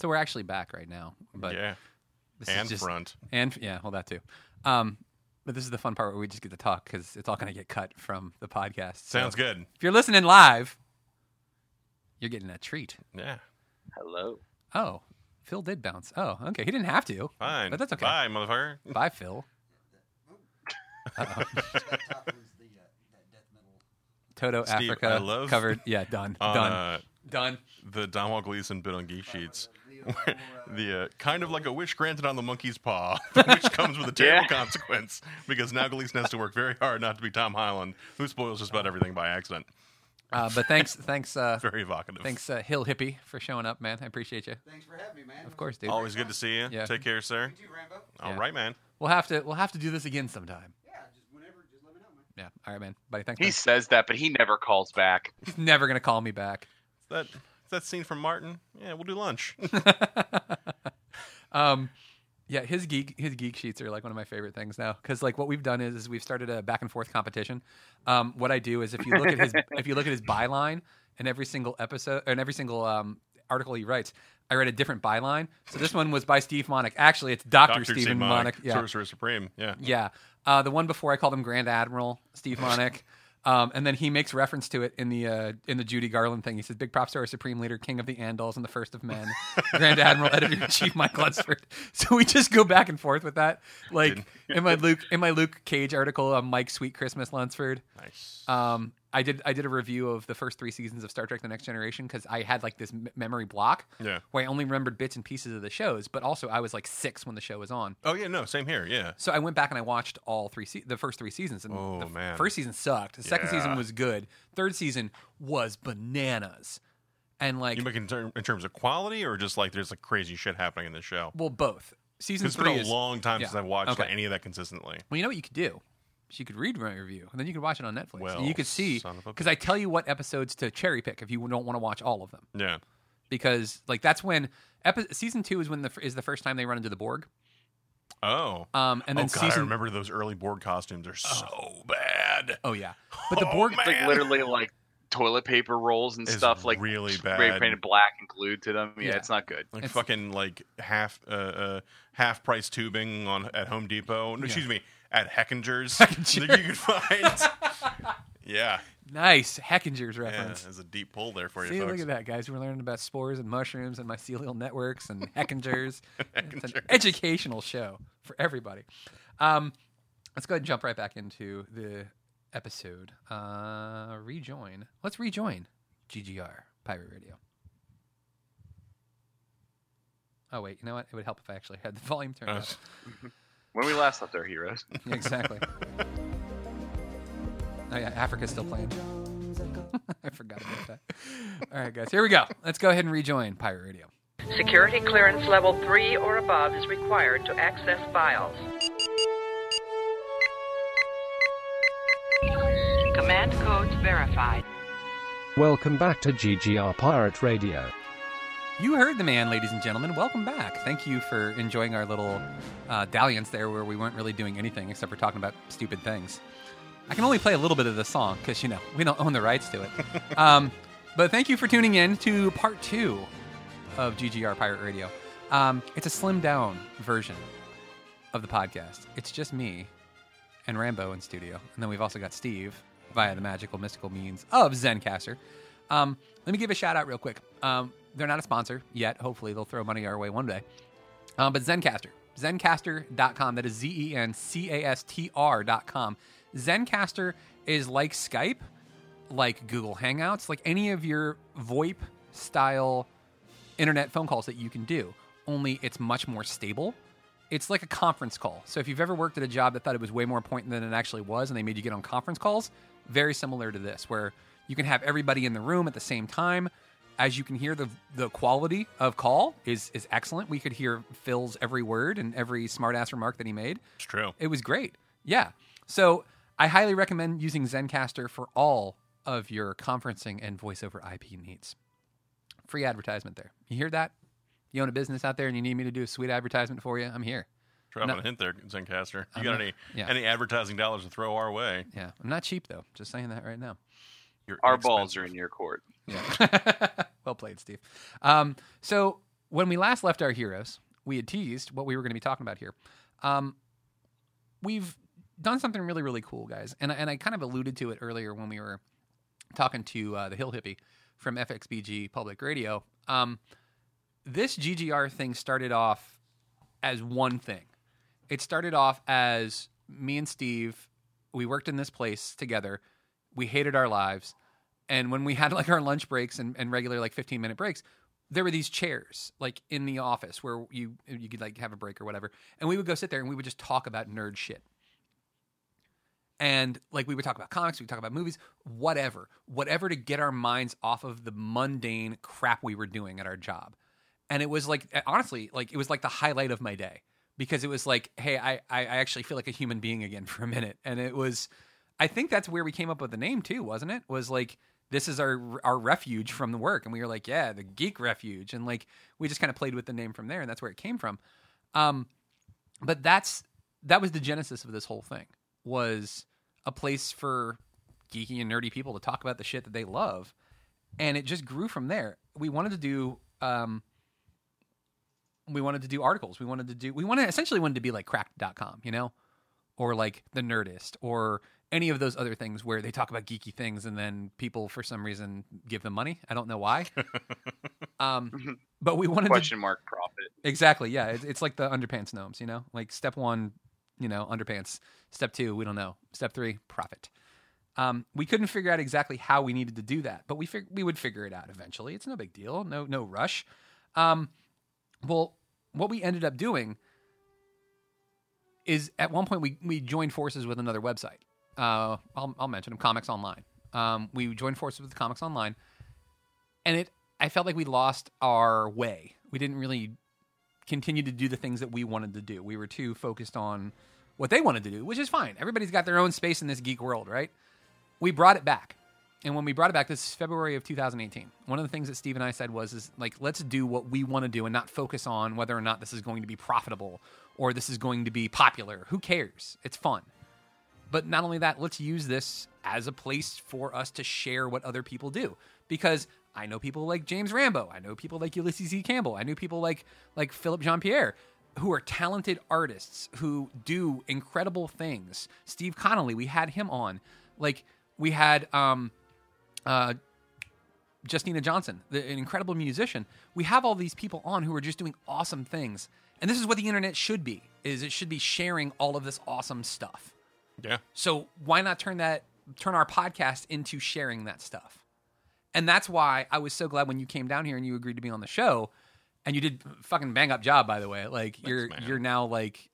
So we're actually back right now. But yeah, this and is just, front. And yeah, well, that too. Um, but this is the fun part where we just get to talk because it's all going to get cut from the podcast. So Sounds good. If you're listening live, you're getting a treat. Yeah, Hello. Oh, Phil did bounce. Oh, okay. He didn't have to. fine. But that's okay. Bye, motherfucker. Bye, Phil. Toto Steve, Africa I love- covered. Yeah, done. On done. uh, done. the Domhnall Gleeson bit on Geek Sheets. the uh, kind of like a wish granted on the monkey's paw, which comes with a terrible Yeah. consequence because now Gleeson has to work very hard not to be Tom Holland, who spoils just about everything by accident. Uh, but thanks, thanks, uh, Very evocative. thanks, uh, Hill Hippie, for showing up, man. I appreciate you. Thanks for having me, man. Of course, dude. Always good to see you. Yeah. Take care, sir. You too, Rambo. All Yeah. right, man. We'll have to, we'll have to do this again sometime. Yeah, just whenever, just let me know, man. Yeah. All right, man. Buddy, thanks. He man. says that, but he never calls back. He's never gonna call me back. That that scene from Martin. Yeah, we'll do lunch. um, yeah, his geek his geek sheets are like one of my favorite things now because like what we've done is, is we've started a back and forth competition. Um, what I do is if you look at his if you look at his byline in every single episode and every single um, article he writes, I read a different byline. So this one was by Steve Monick. Actually, it's Doctor Dr. Stephen Monick. Yeah, Sorcerer Supreme. Yeah. yeah. Uh, the one before I called him Grand Admiral Steve Monick. Um, and then he makes reference to it in the uh, in the Judy Garland thing. He says, "Big props to our supreme leader, king of the Andals, and the first of men, Grand Admiral, editor in chief, Mike Lunsford." So we just go back and forth with that. Like in my Luke in my Luke Cage article, uh, Mike Sweet Christmas Lunsford. Nice. Um, I did I did a review of the first three seasons of Star Trek: The Next Generation because I had like this m- memory block Yeah. where I only remembered bits and pieces of the shows, but also I was like six when the show was on. Oh yeah, no, same here. Yeah. So I went back and I watched all three, se- the first three seasons. And Oh, the f- man. first season sucked. The second season was good. Third season was bananas, and like, You make in, ter- in terms of quality, or just like there's like crazy shit happening in the show? well, both. Season It's been a is long time since. I've watched Okay. like, any of that consistently. well. You know what you could do? So you could read my review, and then you could watch it on Netflix. Well, and you could see son of a because I tell you what episodes to cherry pick if you don't want to watch all of them. Yeah. Because like that's when epi- season two is when the is the first time they run into the Borg. Oh. Um, and then oh god, season I remember those early Borg costumes are so bad. oh yeah, but the Oh, Borg man. Like literally like toilet paper rolls and It's stuff like really bad, spray bad. painted black and glued to them. Yeah, Yeah. it's not good. Like It's- fucking like half uh, uh half price tubing on at Home Depot. No, Excuse me, at Hechinger's Hechinger. that you could find. yeah, nice Hechinger's yeah, reference. there's a deep pull there for you See, folks. look at that, guys. We're learning about spores and mushrooms and mycelial networks and Hechingers. it's an educational show for everybody. Um, let's go ahead and jump right back into the episode. Uh, rejoin. Let's rejoin GGR Pirate Radio. Oh wait, you know what? It would help if I actually had the volume turned Uh, up. When we last left our heroes. exactly. Oh yeah, Africa's still playing. I forgot about that. All right, guys, here we go. Let's go ahead and rejoin Pirate Radio. Security clearance level 3 or above is required to access files. Command codes verified. Welcome back to GGR Pirate Radio. You heard the man, ladies and gentlemen. Welcome back. Thank you for enjoying our little uh, dalliance there where we weren't really doing anything except for talking about stupid things. I can only play a little bit of the song because, you know, we don't own the rights to it. um, but thank you for tuning in to part two of GGR Pirate Radio. Um, it's a slimmed down version of the podcast. It's just me and Rambo in studio. And then we've also got Steve via the magical, mystical means of Zencastr. Um, let me give a shout out real quick. They're not a sponsor yet. Hopefully, they'll throw money our way one day. Um, but Zencastr, Zencastr.com. That is Z E N C A S T R.com. Zencastr is like Skype, like Google Hangouts, like any of your VoIP style internet phone calls that you can do, only it's much more stable. It's like a conference call. So if you've ever worked at a job that thought it was way more important than it actually was and they made you get on conference calls, very similar to this, where you can have everybody in the room at the same time. As you can hear, the the quality of call is is excellent. We could hear Phil's every word and every smartass remark that he made. It's true. It was great. Yeah. So I highly recommend using Zencastr for all of your conferencing and voice over IP needs. Free advertisement there. You hear that? You own a business out there and you need me to do a sweet advertisement for you? I'm here. Dropping No. a hint there, Zencastr. You I'm got not- any yeah. any advertising dollars to throw our way? Yeah. I'm not cheap though. Just saying that right now. You're Our balls are in your court. Yeah. well played, Steve. Um, so when we last left our heroes, we had teased what we were going to be talking about here. Um, we've done something really, really cool, guys, and I- and I kind of alluded to it earlier when we were talking to uh, the Hill Hippie from FXBG Public Radio. Um, this GGR thing started off as one thing. It started off as me and Steve. We worked in this place together. We hated our lives, and when we had like our lunch breaks and, and regular like fifteen minute breaks, there were these chairs like in the office where you you could like have a break or whatever, and we would go sit there and we would just talk about nerd shit. And like we would talk about comics, we would talk about movies, whatever, whatever to get our minds off of the mundane crap we were doing at our job. And it was like honestly, like it was like the highlight of my day because it was like, hey, I I actually feel like a human being again for a minute, and it was. I think that's where we came up with the name too, wasn't it? Was like this is our our refuge from the work, and we were like, yeah, the geek refuge, and like we just kind of played with the name from there, and that's where it came from. Um, but that's that was the genesis of this whole thing was a place for geeky and nerdy people to talk about the shit that they love, and it just grew from there. We wanted to do. Um, we wanted to do articles. We wanted to do. We wanted essentially wanted to be like cracked.com, you know, or like the Nerdist, or any of those other things where they talk about geeky things and then people for some reason give them money. I don't know why. um, but we wanted to Question mark profit. Exactly. Yeah. It's, it's like the underpants gnomes, you know, like step one, you know, underpants. Step two, we don't know. Step three, profit. Um, we couldn't figure out exactly how we needed to do that, but we fig- we would figure it out eventually. It's no big deal. No no rush. Um, well, what we ended up doing is at one point we we joined forces with another website. Uh, I'll I'll mention them, Comics Online. Um, we joined forces with Comics Online, and it I felt like we lost our way. We didn't really continue to do the things that we wanted to do. We were too focused on what they wanted to do, which is fine. Everybody's got their own space in this geek world, right? We brought it back. And when we brought it back, this is February of 2018. One of the things that Steve and I said was, is like, let's do what we want to do and not focus on whether or not this is going to be profitable or this is going to be popular. Who cares? It's fun. But not only that, let's use this as a place for us to share what other people do. Because I know people like James Rambo, I know people like Ulysses E. Campbell, I know people like like Philip Jean Pierre, who are talented artists who do incredible things. Steve Connolly, we had him on. Like we had um uh Justina Johnson, the, an incredible musician. We have all these people on who are just doing awesome things. And this is what the internet should be. Is it should be sharing all of this awesome stuff. Yeah. So why not turn that turn our podcast into sharing that stuff? And that's why I was so glad when you came down here and you agreed to be on the show. And you did fucking bang up job, by the way. Like you're man. you're now like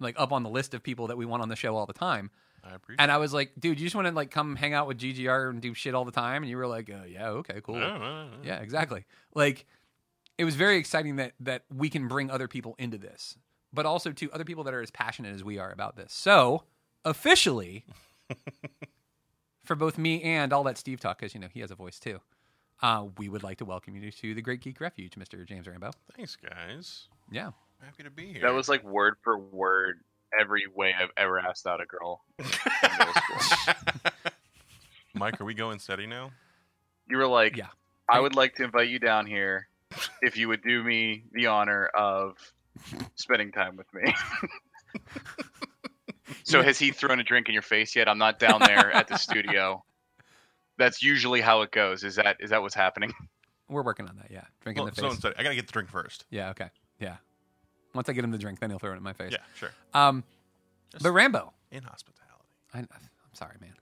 like up on the list of people that we want on the show all the time. I appreciate And I was like, dude, you just want to like come hang out with GGR and do shit all the time? And you were like, uh, yeah, okay, cool. Yeah, exactly. Like it was very exciting that that we can bring other people into this, but also to other people that are as passionate as we are about this. So officially, for both me and all that Steve talk, because you know he has a voice too. Uh, we would like to welcome you to the Great Geek Refuge, Mr. James Rambo. Thanks, guys. Yeah, Happy to be here. That was like word for word every way I've ever asked out a girl. in middle school. Mike, are we going steady now? You were like, Yeah. I would like to invite you down here if you would do me the honor of spending time with me. so has he thrown a drink in your face yet? I'm not down there at the studio. That's usually how it goes. Is that is that what's happening? we're working on that. Yeah, drinking Well, the so face. instead, I gotta get the drink first. yeah, okay. Yeah. Once I get him the drink, then he'll throw it in my face. Yeah, sure. Um, but Rambo, In hospitality. I, I'm sorry, man.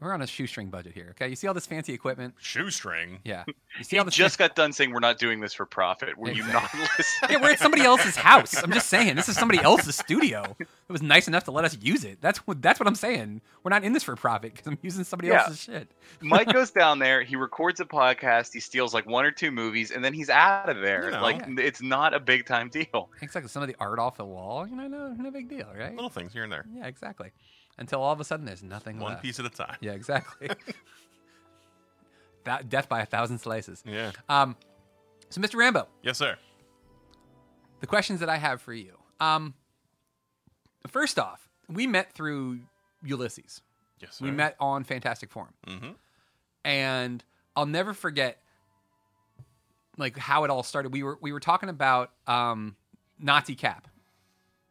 We're on a shoestring budget here. Okay, you see all this fancy equipment? Shoestring. Yeah. You see all this just got done saying we're not doing this for profit. Were you not listening? Yeah, we're at somebody else's house. I'm just saying, this is somebody else's studio. It was nice enough to let us use it. That's what that's what I'm saying. We're not in this for profit because I'm using somebody Yeah. else's shit. Mike goes down there, he records a podcast, he steals like one or two movies, and then he's out of there. You know. like it's not a big time deal. Exactly. Some of the art off the wall, you know, no, no big deal, right? Little things here and there. Yeah, exactly. Until all of a sudden, there's nothing One left. piece at a time. Yeah, exactly. that death by a thousand slices. Yeah. Um, so Mr. Rambo, Yes, sir. the questions that I have for you. Um, first off, we met through Ulysses. Yes, sir. We met on Fantastic Forum. Mm-hmm. and I'll never forget like how it all started. We were we were talking about um, Nazi Cap,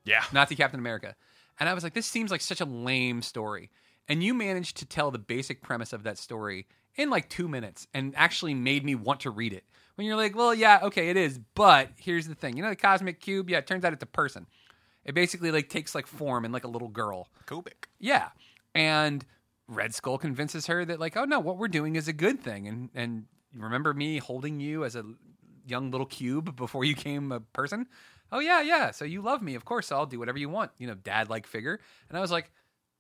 Yeah. Nazi Captain America, and I was like, this seems like such a lame story. And you managed to tell the basic premise of that story in like two minutes, and actually made me want to read it. When you're like, well, yeah, okay, it is, but here's the thing. You know, the cosmic cube. Yeah, it turns out it's a person. It basically like takes like form in like a little girl. Kubik. Yeah. And Red Skull convinces her that like, oh no, what we're doing is a good thing. And and remember me holding you as a young little cube before you came a person? Oh yeah, yeah. So you love me, of course. I'll do whatever you want. You know, dad like figure. And I was like,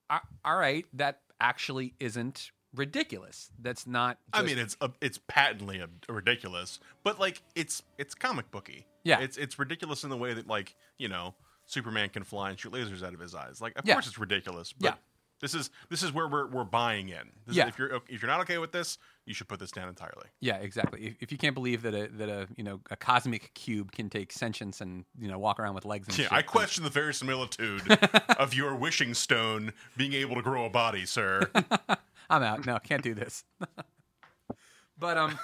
all right, that actually isn't ridiculous. That's not. I mean, it's uh, it's patently ridiculous, but like it's it's comic booky. Yeah. it's it's ridiculous in the way that like you know Superman can fly and shoot lasers out of his eyes. Like, of Yeah. course, it's ridiculous. But Yeah. This is this is where we're we're buying in. This is- Yeah. if you're if you're not okay with this, you should put this down entirely. Yeah, exactly. If, if you can't believe that a that a you know a cosmic cube can take sentience and you know walk around with legs and Yeah, shit, I question the verisimilitude of your wishing stone being able to grow a body, sir. I'm out. No, can't do this. but um,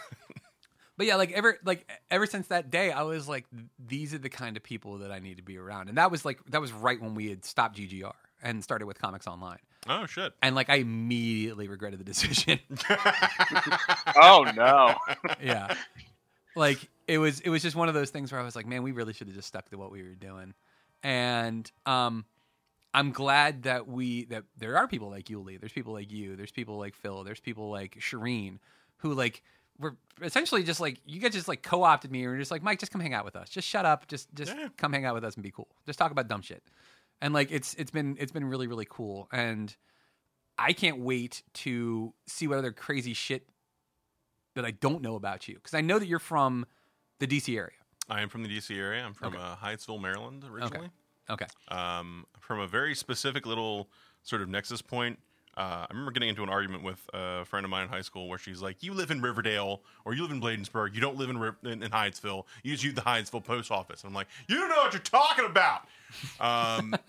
but yeah, like ever like ever since that day, I was like, these are the kind of people that I need to be around, and that was like that was right when we had stopped GGR and started with Comics Online, oh shit! and like I immediately regretted the decision. Oh no. yeah, like it was it was just one of those things where I was like, man, we really should have just stuck to what we were doing, and um. I'm glad that we that there are people like Yuli. There's people like you. There's people like Phil. There's people like Shireen who like were essentially just like you guys just like co-opted me and were just like Mike, just come hang out with us. Just shut up. Just just Yeah. come hang out with us and be cool. Just talk about dumb shit. And like it's it's been it's been really really cool and I can't wait to see what other crazy shit that I don't know about you because I know that you're from the DC area. I am from the DC area. I'm from Okay. uh, Hyattsville, Maryland, originally. Okay. um, from a very specific little sort of nexus point. Uh, I remember getting into an argument with a friend of mine in high school where she's like, "You live in Riverdale or you live in Bladensburg. You don't live in Riv- in, in Hyattsville. You just use the Hyattsville post office." And I'm like, "You don't know what you're talking about." Um,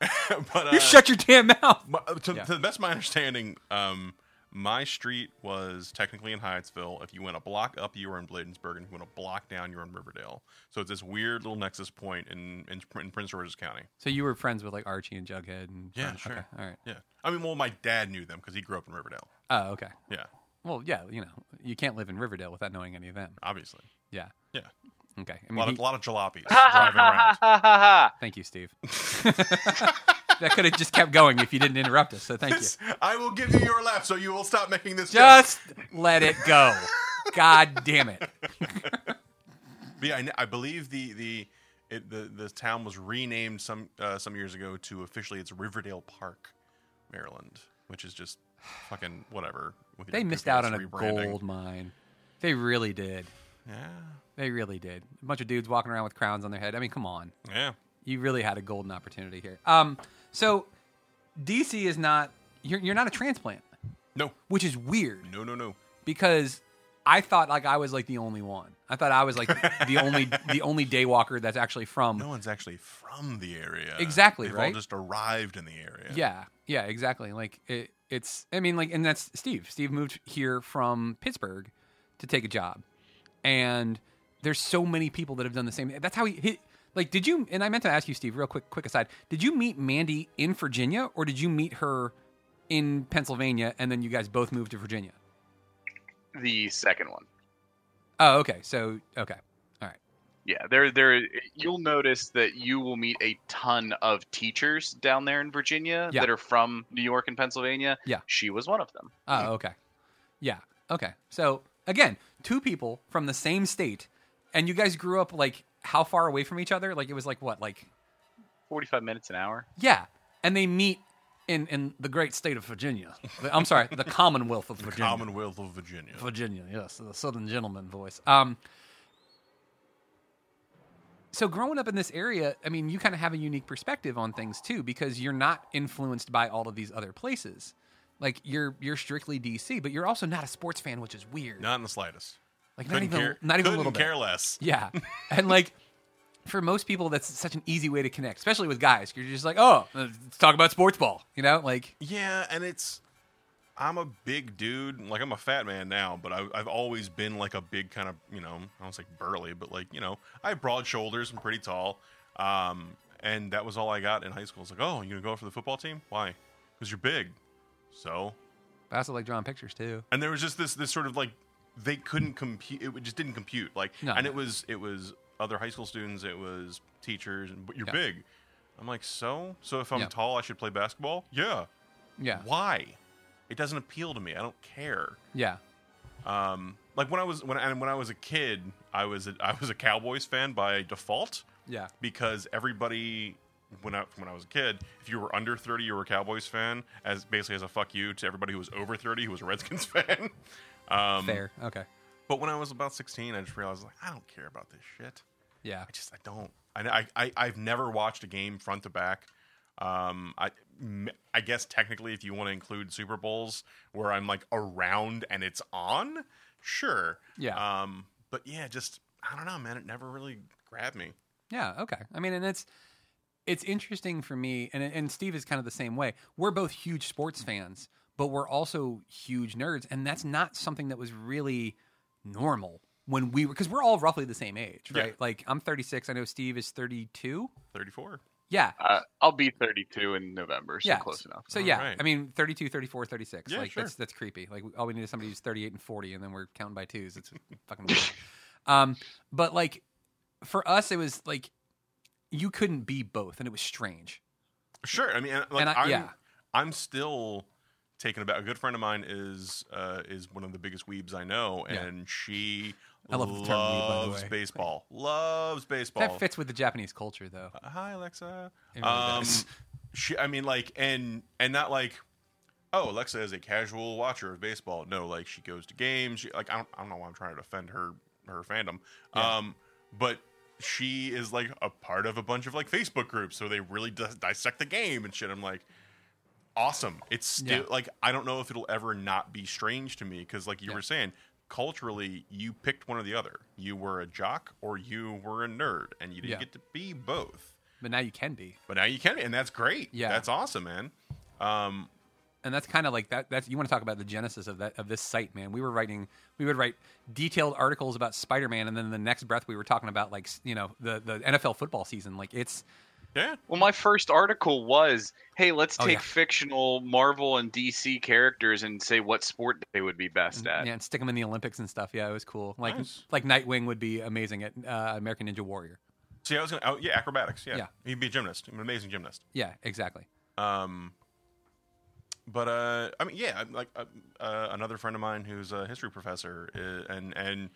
but uh, You shut your damn mouth. uh, to, Yeah. to the best of my understanding, um, my street was technically in Hyattsville. If you went a block up, you were in Bladensburg, and if you went a block down, you were in Riverdale. So it's this weird little nexus point in in, in Prince George's County. So you were friends with like Archie and Jughead and Yeah, friends- sure. Okay. All right. Yeah, I mean, well, my dad knew them because he grew up in Riverdale. Oh, okay. Yeah, Well, yeah, you know, you can't live in Riverdale without knowing any of them. obviously. Yeah. Yeah, Okay. I a mean, lot of he- a lot of jalopies driving around. thank you, Steve. that could have just kept going if you didn't interrupt us. So thank you. I will give you your laugh, so you will stop making this. joke. Just let it go. God damn it. But yeah, I, I believe the the it, the the town was renamed some uh, some years ago to officially it's Riverdale Park, Maryland, which is just fucking whatever. with They missed out on a gold mine. They really did. Yeah, They really did. A bunch of dudes walking around with crowns on their head. I mean, come on. yeah. You really had a golden opportunity here. Um, so DC is not you're you're not a transplant, No, which is weird no, no, no. because I thought like I was like the only one. I thought I was like the only the only daywalker that's actually from No one's actually from the area. Exactly, They've right? all just arrived in the area. Yeah, yeah, exactly. Like it, it's. I mean, like, and that's Steve. Steve moved here from Pittsburgh to take a job, and there's so many people that have done the same. That's how he. he like, did you? And I meant to ask you, Steve, real quick, quick aside. Did you meet Mandy in Virginia, or did you meet her in Pennsylvania, and then you guys both moved to Virginia? The second one. Oh, okay. So, okay, all right. Yeah, there, there. You'll notice that you will meet a ton of teachers down there in Virginia Yeah. that are from New York and Pennsylvania. Yeah. she was one of them. Oh, okay. Yeah. Okay. So again, two people from the same state, and you guys grew up like how far away from each other? Like it was like what? Like Forty-five minutes an hour. yeah, and they meet in in the great state of Virginia. The- I'm sorry, the Commonwealth of Virginia. Commonwealth of Virginia. Virginia, yes, the Southern gentleman voice. Um. So growing up in this area, I mean, you kind of have a unique perspective on things too, because you're not influenced by all of these other places. Like you're you're strictly DC, but you're also not a sports fan, which is weird. Not in the slightest. Like not Couldn't even care, not even a little care less. Yeah, and like for most people, that's such an easy way to connect, especially with guys. You're just like, oh, let's talk about sports ball, you know? Like, Yeah, and it's I'm a big dude. Like I'm a fat man now, but I, I've always been like a big kind of you know I don't say burly, but like you know I have broad shoulders. I'm pretty tall. Um, and that was all I got in high school. It's like, oh, you gonna go for the football team? Why? Because you're big. So, I also like drawing pictures too. and there was just this this sort of like they couldn't compute. It just didn't compute. Like, No, and no. it was it was other high school students. It was teachers. and- But you're Yeah. big. I'm like, so so if I'm Yeah. tall, I should play basketball? Yeah. Yeah. Why? It doesn't appeal to me. I don't care. Yeah. Um, like when I was when and when I was a kid, I was a, I was a Cowboys fan by default Yeah. because everybody when I when I was a kid, if you were under thirty, you were a Cowboys fan, as basically as a fuck you to everybody who was over thirty who was a Redskins fan. Um, Fair. Okay. But when I was about sixteen, I just realized like I don't care about this shit. Yeah. I just I don't. I I I- I've never watched a game front to back. Um, I I guess technically, if you want to include Super Bowls where I'm like around and it's on, sure. Yeah. Um, but yeah, just I don't know, man. It never really grabbed me. Yeah, okay. I mean, and it's it's interesting for me, and and Steve is kind of the same way. We're both huge sports fans, but we're also huge nerds, and that's not something that was really normal when we were because we're all roughly the same age, Yeah. right? Like I'm 36. I know Steve is 32. Thirty-four. Yeah. Uh, I'll be 32 in November, so yeah, close enough. So yeah, Alright. I mean, 32, 34, 36. Yeah, like sure. that's that's creepy. Like all we need is somebody who's 38 and 40, and then we're counting by twos. It's fucking weird. Um, but like for us, it was like you couldn't be both, and it was strange. Sure. I mean, like And I- I, am yeah. I'm still taken aback. A good friend of mine is uh, is one of the biggest weebs I know, Yeah. and she I love the term weeb, by the loves way. baseball. Loves baseball. That fits with the Japanese culture, though. Uh, hi Alexa. Really um, she, I mean, like, and and not like, oh, Alexa is a casual watcher of baseball. No, like she goes to games. She, like, I don't, I don't know why I'm trying to defend her her fandom. Yeah. Um, but she is like a part of a bunch of like Facebook groups, so they really dis- dissect the game and shit. I'm like. Awesome! It's still Yeah. like I don't know if it'll ever not be strange to me because, like you Yeah. were saying, culturally you picked one or the other. You were a jock or you were a nerd, and you didn't Yeah. get to be both. But now you can be, But now you can, be, and that's great. Yeah. that's awesome, man. Um, and that's kind of like that. That's you want to talk about the genesis of that of this site, man. We were writing, we would write detailed articles about Spider-Man, and then the next breath we were talking about like you know the the NFL football season. Like it's yeah, Well, my first article was, "Hey, let's Oh, take yeah. fictional Marvel and DC characters and say what sport they would be best at." yeah, and stick them in the Olympics and stuff. Yeah, it was cool. Like Nice. like Nightwing would be amazing at uh, American Ninja Warrior. see, I was gonna, oh, yeah, acrobatics. Yeah. Yeah. he'd be a gymnast, an amazing gymnast. Yeah, exactly. Um, but uh, I mean, yeah, like uh, uh, another friend of mine who's a history professor uh, and and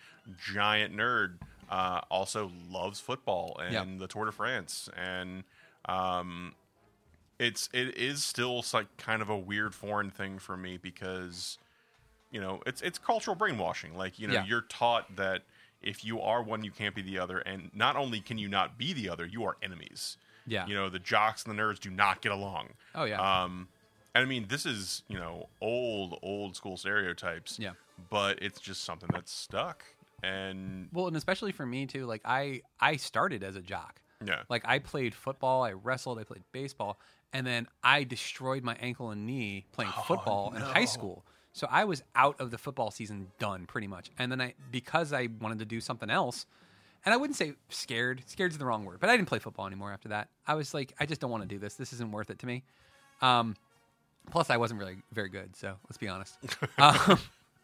giant nerd, uh, also loves football and Yeah. the Tour de France, and um, it's it is still like kind of a weird foreign thing for me because you know it's it's cultural brainwashing. Like you know, Yeah. you're taught that if you are one, you can't be the other, and not only can you not be the other, you are enemies. Yeah. You know, the jocks and the nerds do not get along. Oh, yeah. Um, and I mean, this is you know old old school stereotypes. Yeah. But it's just something that's stuck, and Well, and especially for me too. Like I I started as a jock. yeah, Like I played football, I wrestled, I played baseball, and then I destroyed my ankle and knee playing Oh, football in high school. So I was out of the football season done pretty much. And then I because I wanted to do something else, and I wouldn't say scared. Scared's the wrong word, but I didn't play football anymore after that. I was like, I just don't want to do this. This isn't worth it to me. Um, plus, I wasn't really very good. So let's be honest. um,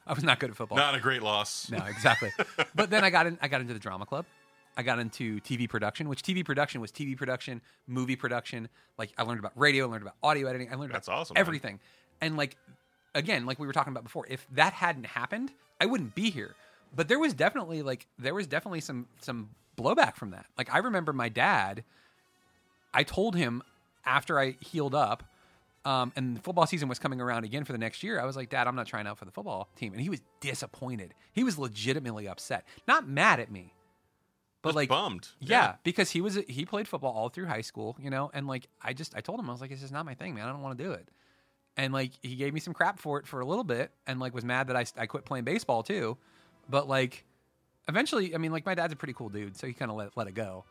I was not good at football. not a great loss. No, exactly. but then I got in. I got into the drama club. I got into TV production, which TV production was TV production, movie production. Like I learned about radio, I learned about audio editing, I learned That's about awesome, man. everything. And like again, like we were talking about before, if that hadn't happened, I wouldn't be here. But there was definitely like there was definitely some some blowback from that. Like I remember my dad. I told him after I healed up, um, and the football season was coming around again for the next year. I was like, Dad, I'm not trying out for the football team, and he was disappointed. He was legitimately upset, not mad at me, but Just like bummed. yeah, because he was he played football all through high school, you know, and like I just I told him I was like, it's just not my thing, man. I don't want to do it. And like he gave me some crap for it for a little bit, and like was mad that I I quit playing baseball too, but like eventually, I mean, like my dad's a pretty cool dude, so he kind of let let it go.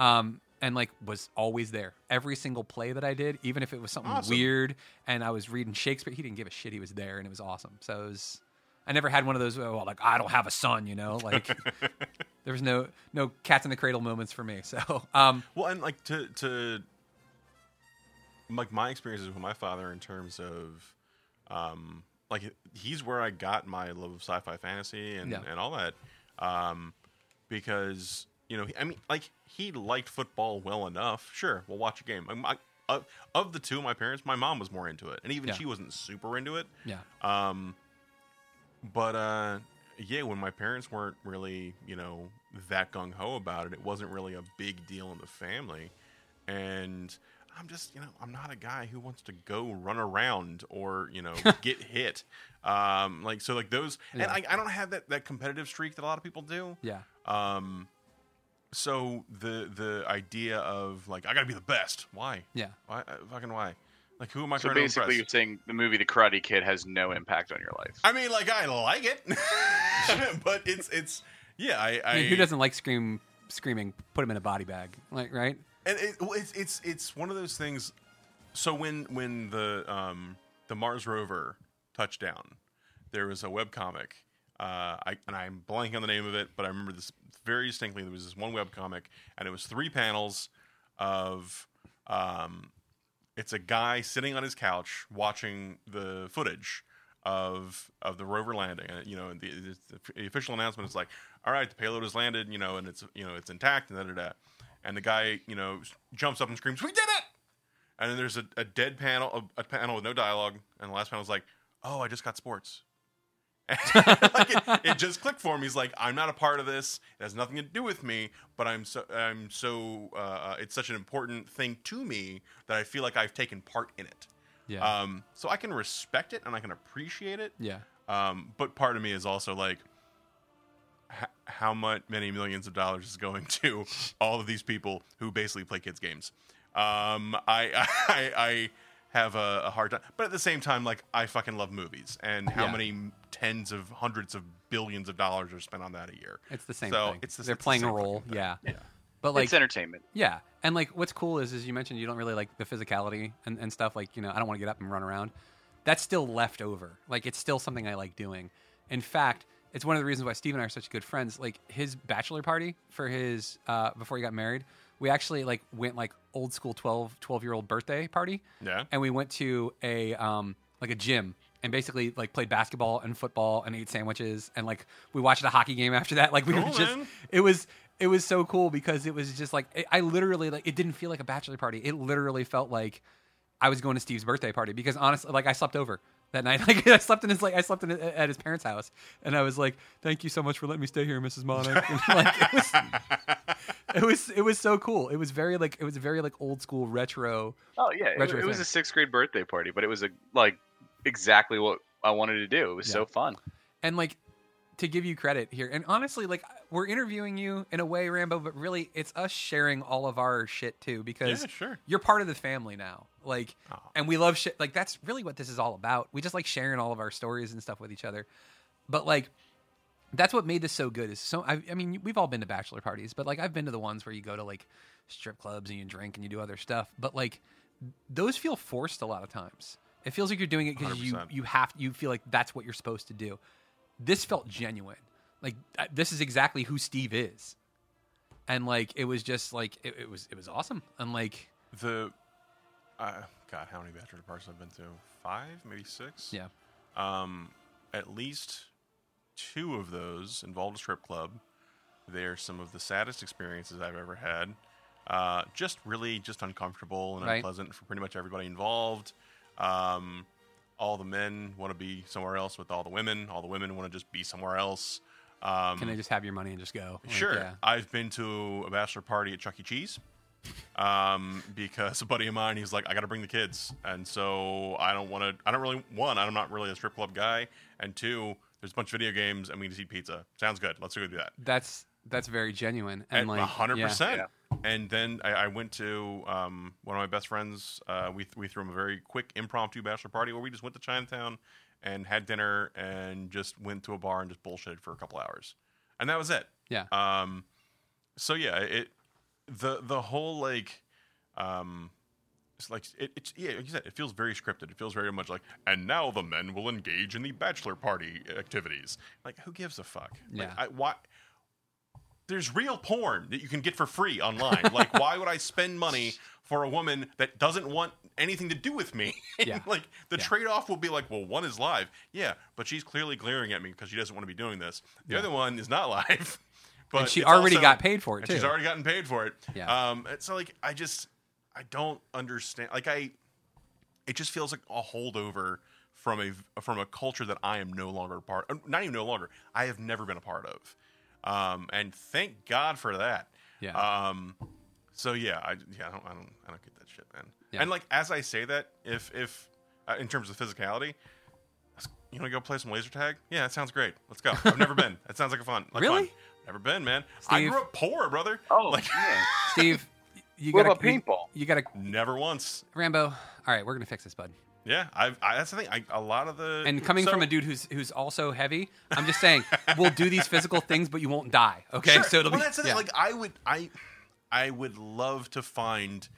Um, and like was always there every single play that I did, even if it was something Awesome. weird and I was reading Shakespeare. He didn't give a shit. He was there, and it was awesome. So it was. I never had one of those well, like I don't have a son, you know, like there was no no cats in the cradle moments for me. So um, Well, and like to to like my experiences with my father in terms of um like he's where I got my love of sci-fi fantasy and Yeah. and all that um because you know I mean like he liked football well enough. Sure, we'll watch a game. I'm- I, of, of the two, my parents, my mom was more into it, and even Yeah. she wasn't super into it. yeah, Um, but uh, yeah, when my parents weren't really, you know, that gung ho about it, it wasn't really a big deal in the family. And I'm just, you know, I'm not a guy who wants to go run around or, you know, get hit. Um, like so, like those, Yeah. and I, I don't have that that competitive streak that a lot of people do. yeah, Um, so the the idea of like I got to be the best. Why? yeah. Why? Uh, fucking why? Like who am I So trying basically, to you're saying the movie The Karate Kid has no impact on your life. I mean, like I like it, but it's it's yeah. I, I I mean, who doesn't like scream screaming? Put him in a body bag, like right? And it, it's it's it's one of those things. So when when the um the Mars rover touched down, there was a webcomic. Uh, I and I'm blanking on the name of it, but I remember this very distinctly. There was this one web comic, and it was three panels of um, it's a guy sitting on his couch watching the footage of of the rover landing. And you know, the, the, official announcement is like, "All right, the payload has landed," you know, and it's you know it's intact, and da da da. And the guy, you know, jumps up and screams, "We did it!" And then there's a, a dead panel, a, a panel with no dialogue, and the last panel is like, "Oh, I just got sports." like it, it just clicked for me. He's like, I'm not a part of this. It has nothing to do with me, but I'm so I'm so uh, uh, it's such an important thing to me that I feel like I've taken part in it. Yeah, Um, so I can respect it and I can appreciate it. yeah, Um, but part of me is also like, h- how much many millions of dollars is going to all of these people who basically play kids games? Um, I, I, I have a, a hard time, but at the same time, like I fucking love movies, and how Yeah. many tens of hundreds of billions of dollars are spent on that a year? it's the same so thing. It's the, They're it's the playing a role, thing. yeah. yeah. But like, it's entertainment. Yeah, and like what's cool is, is you mentioned you don't really like the physicality and, and stuff. Like you know, I don't want to get up and run around. That's still left over. Like it's still something I like doing. In fact, it's one of the reasons why Steve and I are such good friends. Like his bachelor party for his uh, before he got married, we actually like went like old school 12, 12 year old birthday party. Yeah. and we went to a um like a gym and basically like played basketball and football and ate sandwiches and like we watched a hockey game after that. Like we were just man. it was it was so cool because it was just like it, I literally like it didn't feel like a bachelor party. It literally felt like I was going to Steve's birthday party because honestly, like I slept over that night. Like I slept in his like I slept in at his parents' house, and I was like, "Thank you so much for letting me stay here, Mrs. Monik." And, like it was, it was it was so cool. It was very like it was very like old school retro. Oh yeah, it, Retro it was a sixth grade birthday party, but it was a like exactly what I wanted to do. It was Yeah. so fun. and like to give you credit here. And honestly like we're interviewing you in a way rambo but really it's us sharing all of our shit too because Yeah, sure. you're part of the family now. Like and we love shit like that's really what this is all about. We just like sharing all of our stories and stuff with each other. But like that's what made this so good is so I, I mean we've all been to bachelor parties but like i've been to the ones where you go to like strip clubs and you drink and you do other stuff. But like those feel forced a lot of times. It feels like you're doing it because you you have you feel like that's what you're supposed to do this felt genuine like this is exactly who steve is and like it was just like it, it was it was awesome and like The uh, God, how many bachelor parties I've been to? Five, maybe six. yeah Um, at least two of those involved a strip club. They're some of the saddest experiences I've ever had. Uh, just really just uncomfortable and Right. unpleasant for pretty much everybody involved. Um, all the men want to be somewhere else with all the women. All the women want to just be somewhere else. Um, can they just have your money and just go Like, Sure. yeah. I've been to a bachelor party at Chuck E. Cheese um, because a buddy of mine, he's like, I got to bring the kids. And so I don't want to, I don't really, one, I'm not really a strip club guy. And two, there's a bunch of video games and we need to eat pizza. Sounds good. Let's go do that. that's that's very genuine and And like a hundred yeah. percent. And then I, I went to um, one of my best friends. Uh, we we threw him a very quick impromptu bachelor party where we just went to Chinatown and had dinner and just went to a bar and just bullshitted for a couple hours, and that was it. yeah Um, so yeah, it the the whole like um it's like it, it's yeah like you said it feels very scripted it feels very much like and now the men will engage in the bachelor party activities like who gives a fuck like, Yeah. I, why there's real porn that you can get for free online like why would i spend money for a woman that doesn't want anything to do with me Yeah. like the Yeah. trade-off will be like well one is live yeah but she's clearly glaring at me because she doesn't want to be doing this the Yeah. other one is not live but And she already also- got paid for it, too. she's already gotten paid for it Yeah. um so like i just i don't understand like i it just feels like a holdover from a from a culture that i am no longer a part uh, not even no longer i have never been a part of um and thank god for that Yeah. um so yeah i yeah i don't i don't, I don't get that shit man Yeah. and like as i say that if if uh, in terms of physicality you want to go play some laser tag? Yeah, that sounds great. Let's go. I've never been. That sounds like a fun. Like Really? Fun. Never been, man. I Steve? grew up poor, brother. Oh, like yeah. Steve, you What gotta about you- paintball? You, gotta never once. Rambo. All right, we're gonna fix this, bud. Yeah, I've, I, that's the thing. I, a lot of the And coming so- from a dude who's who's also heavy, I'm just saying we'll do these physical things, but you won't die. Okay, Sure. so it'll well, be that's the thing. Like I would, I, I would love to find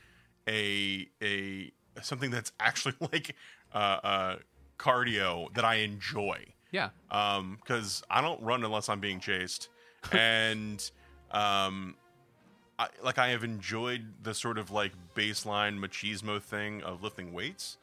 a a something that's actually like uh, uh, cardio that I enjoy. yeah. um because i don't run unless i'm being chased and um I, like i have enjoyed the sort of like baseline machismo thing of lifting weights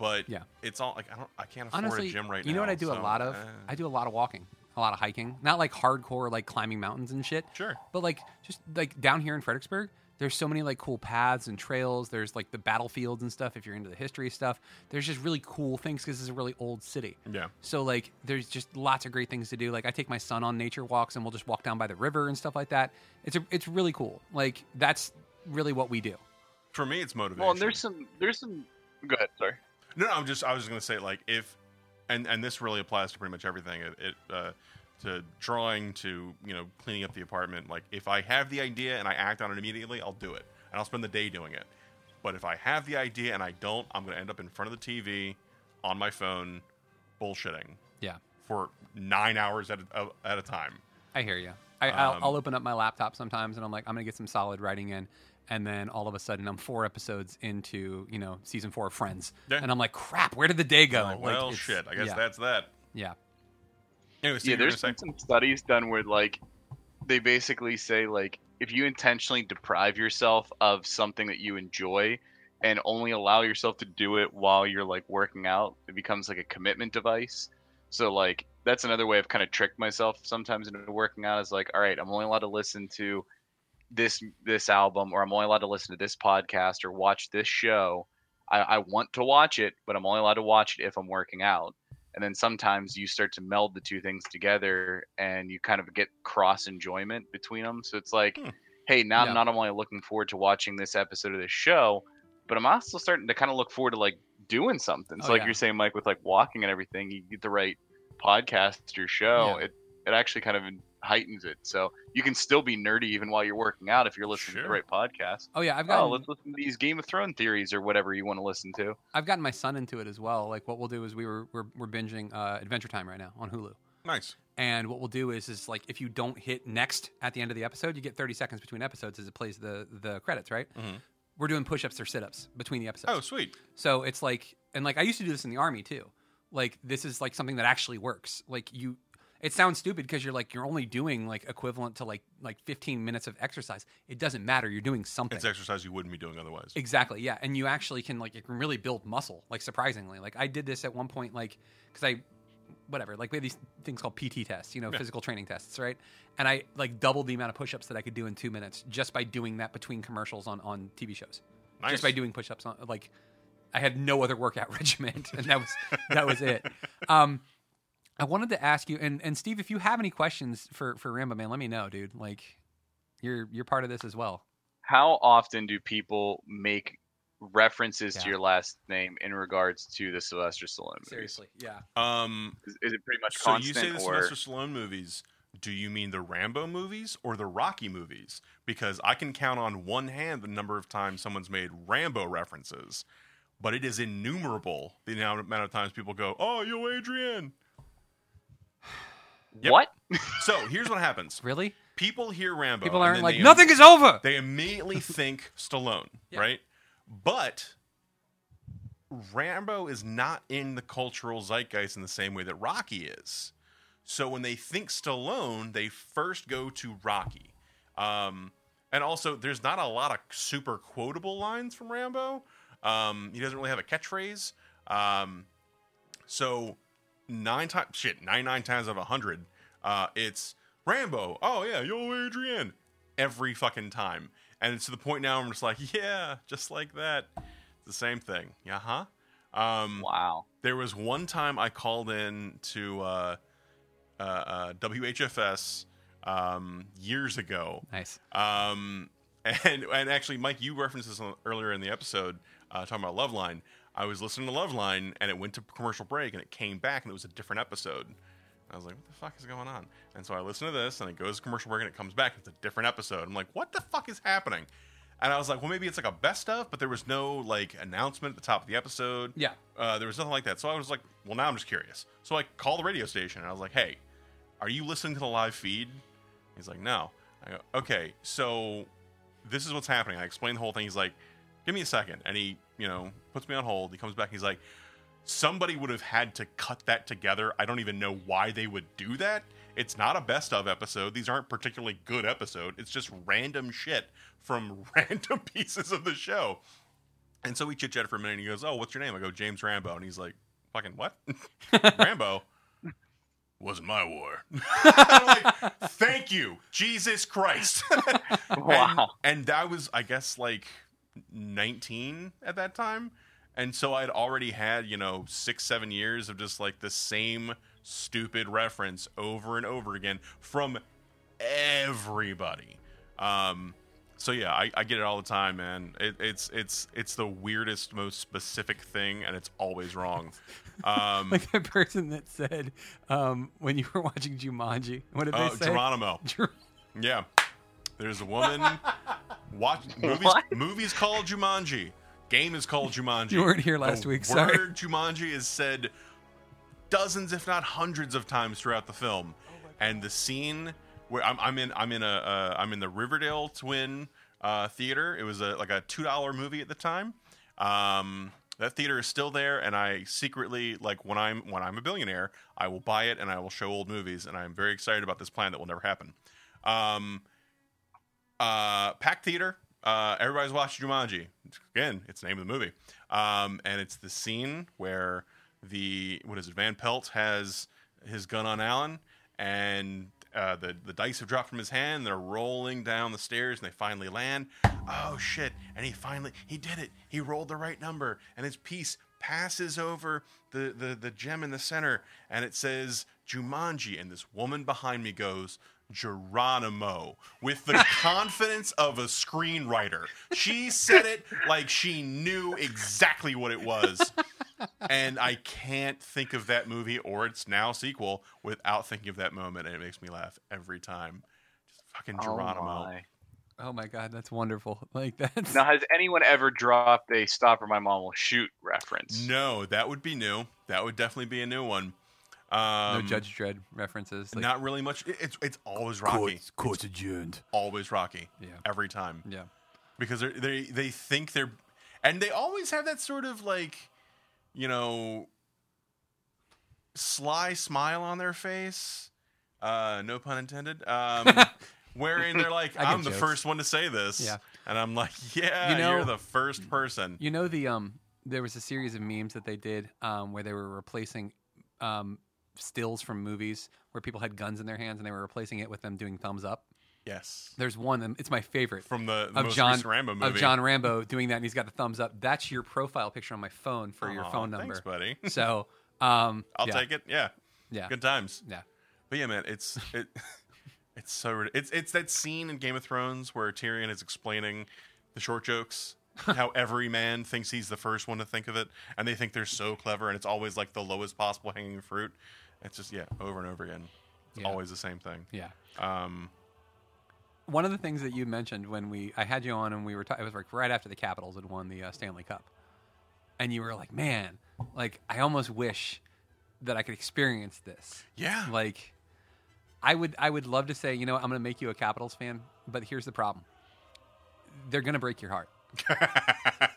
but Yeah. it's all like i don't i can't afford Honestly, a gym right you now You know what I do so, a lot of? eh. I do a lot of walking, a lot of hiking. Not like hardcore, like climbing mountains and shit. Sure. But like just like down here in Fredericksburg, there's so many like cool paths and trails. There's like the battlefields and stuff. If you're into the history stuff, there's just really cool things because it's a really old city. Yeah. So like, there's just lots of great things to do. Like I take my son on nature walks, and we'll just walk down by the river and stuff like that. It's a, it's really cool. Like that's really what we do. for me it's motivation Well, and there's some there's some. Go ahead. Sorry. No, no, I'm just I was just gonna say like if and and this really applies to pretty much everything. It, it uh, to drawing to you know cleaning up the apartment. Like if I have the idea and I act on it immediately, I'll do it and I'll spend the day doing it. But if I have the idea and I don't, I'm gonna end up in front of the TV on my phone, bullshitting Yeah. for nine hours at a, at a time. I hear you. I, I'll, Um, I'll open up my laptop sometimes, and I'm like, I'm gonna get some solid writing in, and then all of a sudden, I'm four episodes into you know season four of Friends, Yeah. and I'm like, crap, where did the day go? Like, Like, well, it's- shit. I guess yeah, that's that. yeah, Anyway, Steve, yeah, there's been some studies done where like they basically say like if you intentionally deprive yourself of something that you enjoy and only allow yourself to do it while you're like working out, it becomes like a commitment device. So like that's another way I've kind of tricked myself sometimes into working out is like, all right, I'm only allowed to listen to this this album or I'm only allowed to listen to this podcast or watch this show. I, I want to watch it, but I'm only allowed to watch it if I'm working out and then sometimes you start to meld the two things together and you kind of get cross enjoyment between them so it's like Hmm. hey now Yeah. i'm not only looking forward to watching this episode of this show but i'm also starting to kind of look forward to like doing something so Oh, like yeah. you're saying mike with like walking and everything you get the right podcast or show Yeah. it it actually kind of heightens it so you can still be nerdy even while you're working out if you're listening to the right podcast oh yeah, I've got. oh let's listen to these game of thrones theories or whatever you want to listen to I've gotten my son into it as well. Like what we'll do is we were we're, we're binging uh, Adventure Time right now on Hulu. Nice. And what we'll do is, is like if you don't hit next at the end of the episode, you get 30 seconds between episodes as it plays the the credits, right? Mhm. We're doing push-ups or sit-ups between the episodes. Oh, sweet. So it's like, and like I used to do this in the army too. Like this is like something that actually works. Like you, it sounds stupid because you're like you're only doing like equivalent to like like 15 minutes of exercise. It doesn't matter. You're doing something. It's exercise you wouldn't be doing otherwise. Exactly. Yeah, and you actually can like you can really build muscle. Like surprisingly, like I did this at one point, like because I, whatever, like we have these things called PT tests, you know, Yeah. physical training tests, right? And I like doubled the amount of push-ups that I could do in two minutes just by doing that between commercials on on TV shows. Nice. Just by doing push-ups on like. I had no other workout regimen, and that was that was it. Um, I wanted to ask you, and, and Steve, if you have any questions for for Rambo man, let me know, dude. Like, you're you're part of this as well. how often do people make references Yeah. to your last name in regards to the Sylvester Stallone movies? Seriously, yeah. Um, Is, is it pretty much so constant you say the or Sylvester Stallone movies. Do you mean the Rambo movies or the Rocky movies? Because I can count on one hand the number of times someone's made Rambo references, but it is innumerable the amount amount of times people go, "Oh, yo, Adrian." Yep. what? So here's what happens. Really? people hear Rambo. People aren't like nothing is over. They immediately think Stallone, Yeah. right? But Rambo is not in the cultural zeitgeist in the same way that Rocky is. So when they think Stallone, they first go to Rocky. Um, and also, there's not a lot of super quotable lines from Rambo. Um, he doesn't really have a catchphrase. Um, so nine times, shit, nine nine times out of a hundred, uh, it's Rambo. Oh yeah, yo Adrian, every fucking time. And it's to the point now I'm just like, yeah, just like that. It's the same thing. Yeah, huh? Um, Wow. there was one time I called in to uh, uh, uh, WHFS um, years ago. Nice. Um, and and actually, Mike, you referenced this earlier in the episode uh, talking about Loveline. I was listening to Loveline, and it went to commercial break, and it came back, and it was a different episode. I was like, "What the fuck is going on?" And so I listened to this, and it goes to commercial break, and it comes back. It's a different episode. I'm like, "What the fuck is happening?" And I was like, "Well, maybe it's like a best of," but there was no like announcement at the top of the episode. Yeah. uh, there was nothing like that. So I was like, "Well, now I'm just curious." So I called the radio station, and I was like, "Hey, are you listening to the live feed?" He's like, "No." I go, "Okay, so this is what's happening." I explained the whole thing. He's like, "Give me a second. and he, you know, puts me on hold. He comes back. He's like, "Somebody would have had to cut that together. I don't even know why they would do that. It's not a best of episode. These aren't particularly good episode. It's just random shit from random pieces of the show." And so we chit chat for a minute. And he goes, "Oh, what's your name?" I go, "James Rambo." And he's like, "Fucking what? Rambo." Wasn't my war. Like, thank you, Jesus Christ. And- Wow. And, that was, I guess, like 19 at that time. And so I'd already had, you know, six, seven years of just like the same stupid reference over and over again from everybody. Um, so yeah, I, I get it all the time, man. It, it's it's it's the weirdest, most specific thing, and it's always wrong. Um, Like the person that said um, when you were watching Jumanji, what did uh, they say? Geronimo. Ger- Yeah. There's a woman watch movies What? movies called Jumanji. Game is called Jumanji. You weren't here last the week, Word. Jumanji is said dozens, if not hundreds, of times throughout the film. and the scene where I'm, I'm in, I'm in a, uh, I'm in the Riverdale Twin uh, theater. It was a like a two dollar movie at the time. Um, that theater is still there, and I secretly like when I'm when I'm a billionaire, I will buy it and I will show old movies, and I'm very excited about this plan that will never happen. Um, uh, packed theater. Uh, everybody's watching Jumanji. Again, it's the name of the movie. Um, and it's the scene where the what is it? Van Pelt has his gun on Alan, and uh, the the dice have dropped from his hand. They're rolling down the stairs, and they finally land. Oh shit! And he finally he did it. He rolled the right number, and his piece passes over the the the gem in the center, and it says Jumanji. And this woman behind me goes. Geronimo with the confidence of a screenwriter. She said it like she knew exactly what it was. And I can't think of that movie or its now sequel without thinking of that moment, and it makes me laugh every time. Just fucking Oh Geronimo. my. oh my god, that's wonderful. Like that's Now, has anyone ever dropped a "Stop or My Mom Will Shoot" reference? no, that would be new. That would definitely be a new one. Um, no Judge Dredd references. Like, not really much. it- It's it's always Rocky. court's adjourned. Always Rocky. Yeah. Every time. Yeah. because they're, they they think they're and they always have that sort of like you know sly smile on their face uh no pun intended um wherein they're like I get i'm the jokes. first one to say this Yeah. and i'm like yeah You know- you're the first person You know the um there was a series of memes that they did um where they were replacing um stills from movies where people had guns in their hands and they were replacing it with them doing thumbs up. yes There's one it's my favorite from the, the of most John rambo movie of John Rambo doing that and he's got the thumbs up. That's your profile picture on my phone for your phone number. thanks buddy So, um i'll yeah, take it yeah Yeah. good times Yeah. But yeah, man, it's it, it's so it's it's that scene in Game of Thrones where Tyrion is explaining the short jokes, how every man thinks he's the first one to think of it, and they think they're so clever, and it's always like the lowest possible hanging fruit. It's just yeah, over and over again, Yeah. always the same thing. Yeah. Um, One of the things that you mentioned when we I had you on and we were ta- it was like right after the Capitals had won the uh, Stanley Cup, and you were like, "Man, like I almost wish that I could experience this." yeah, Like, I would I would love to say, you know, what, I'm going to make you a Capitals fan, but here's the problem: they're going to break your heart.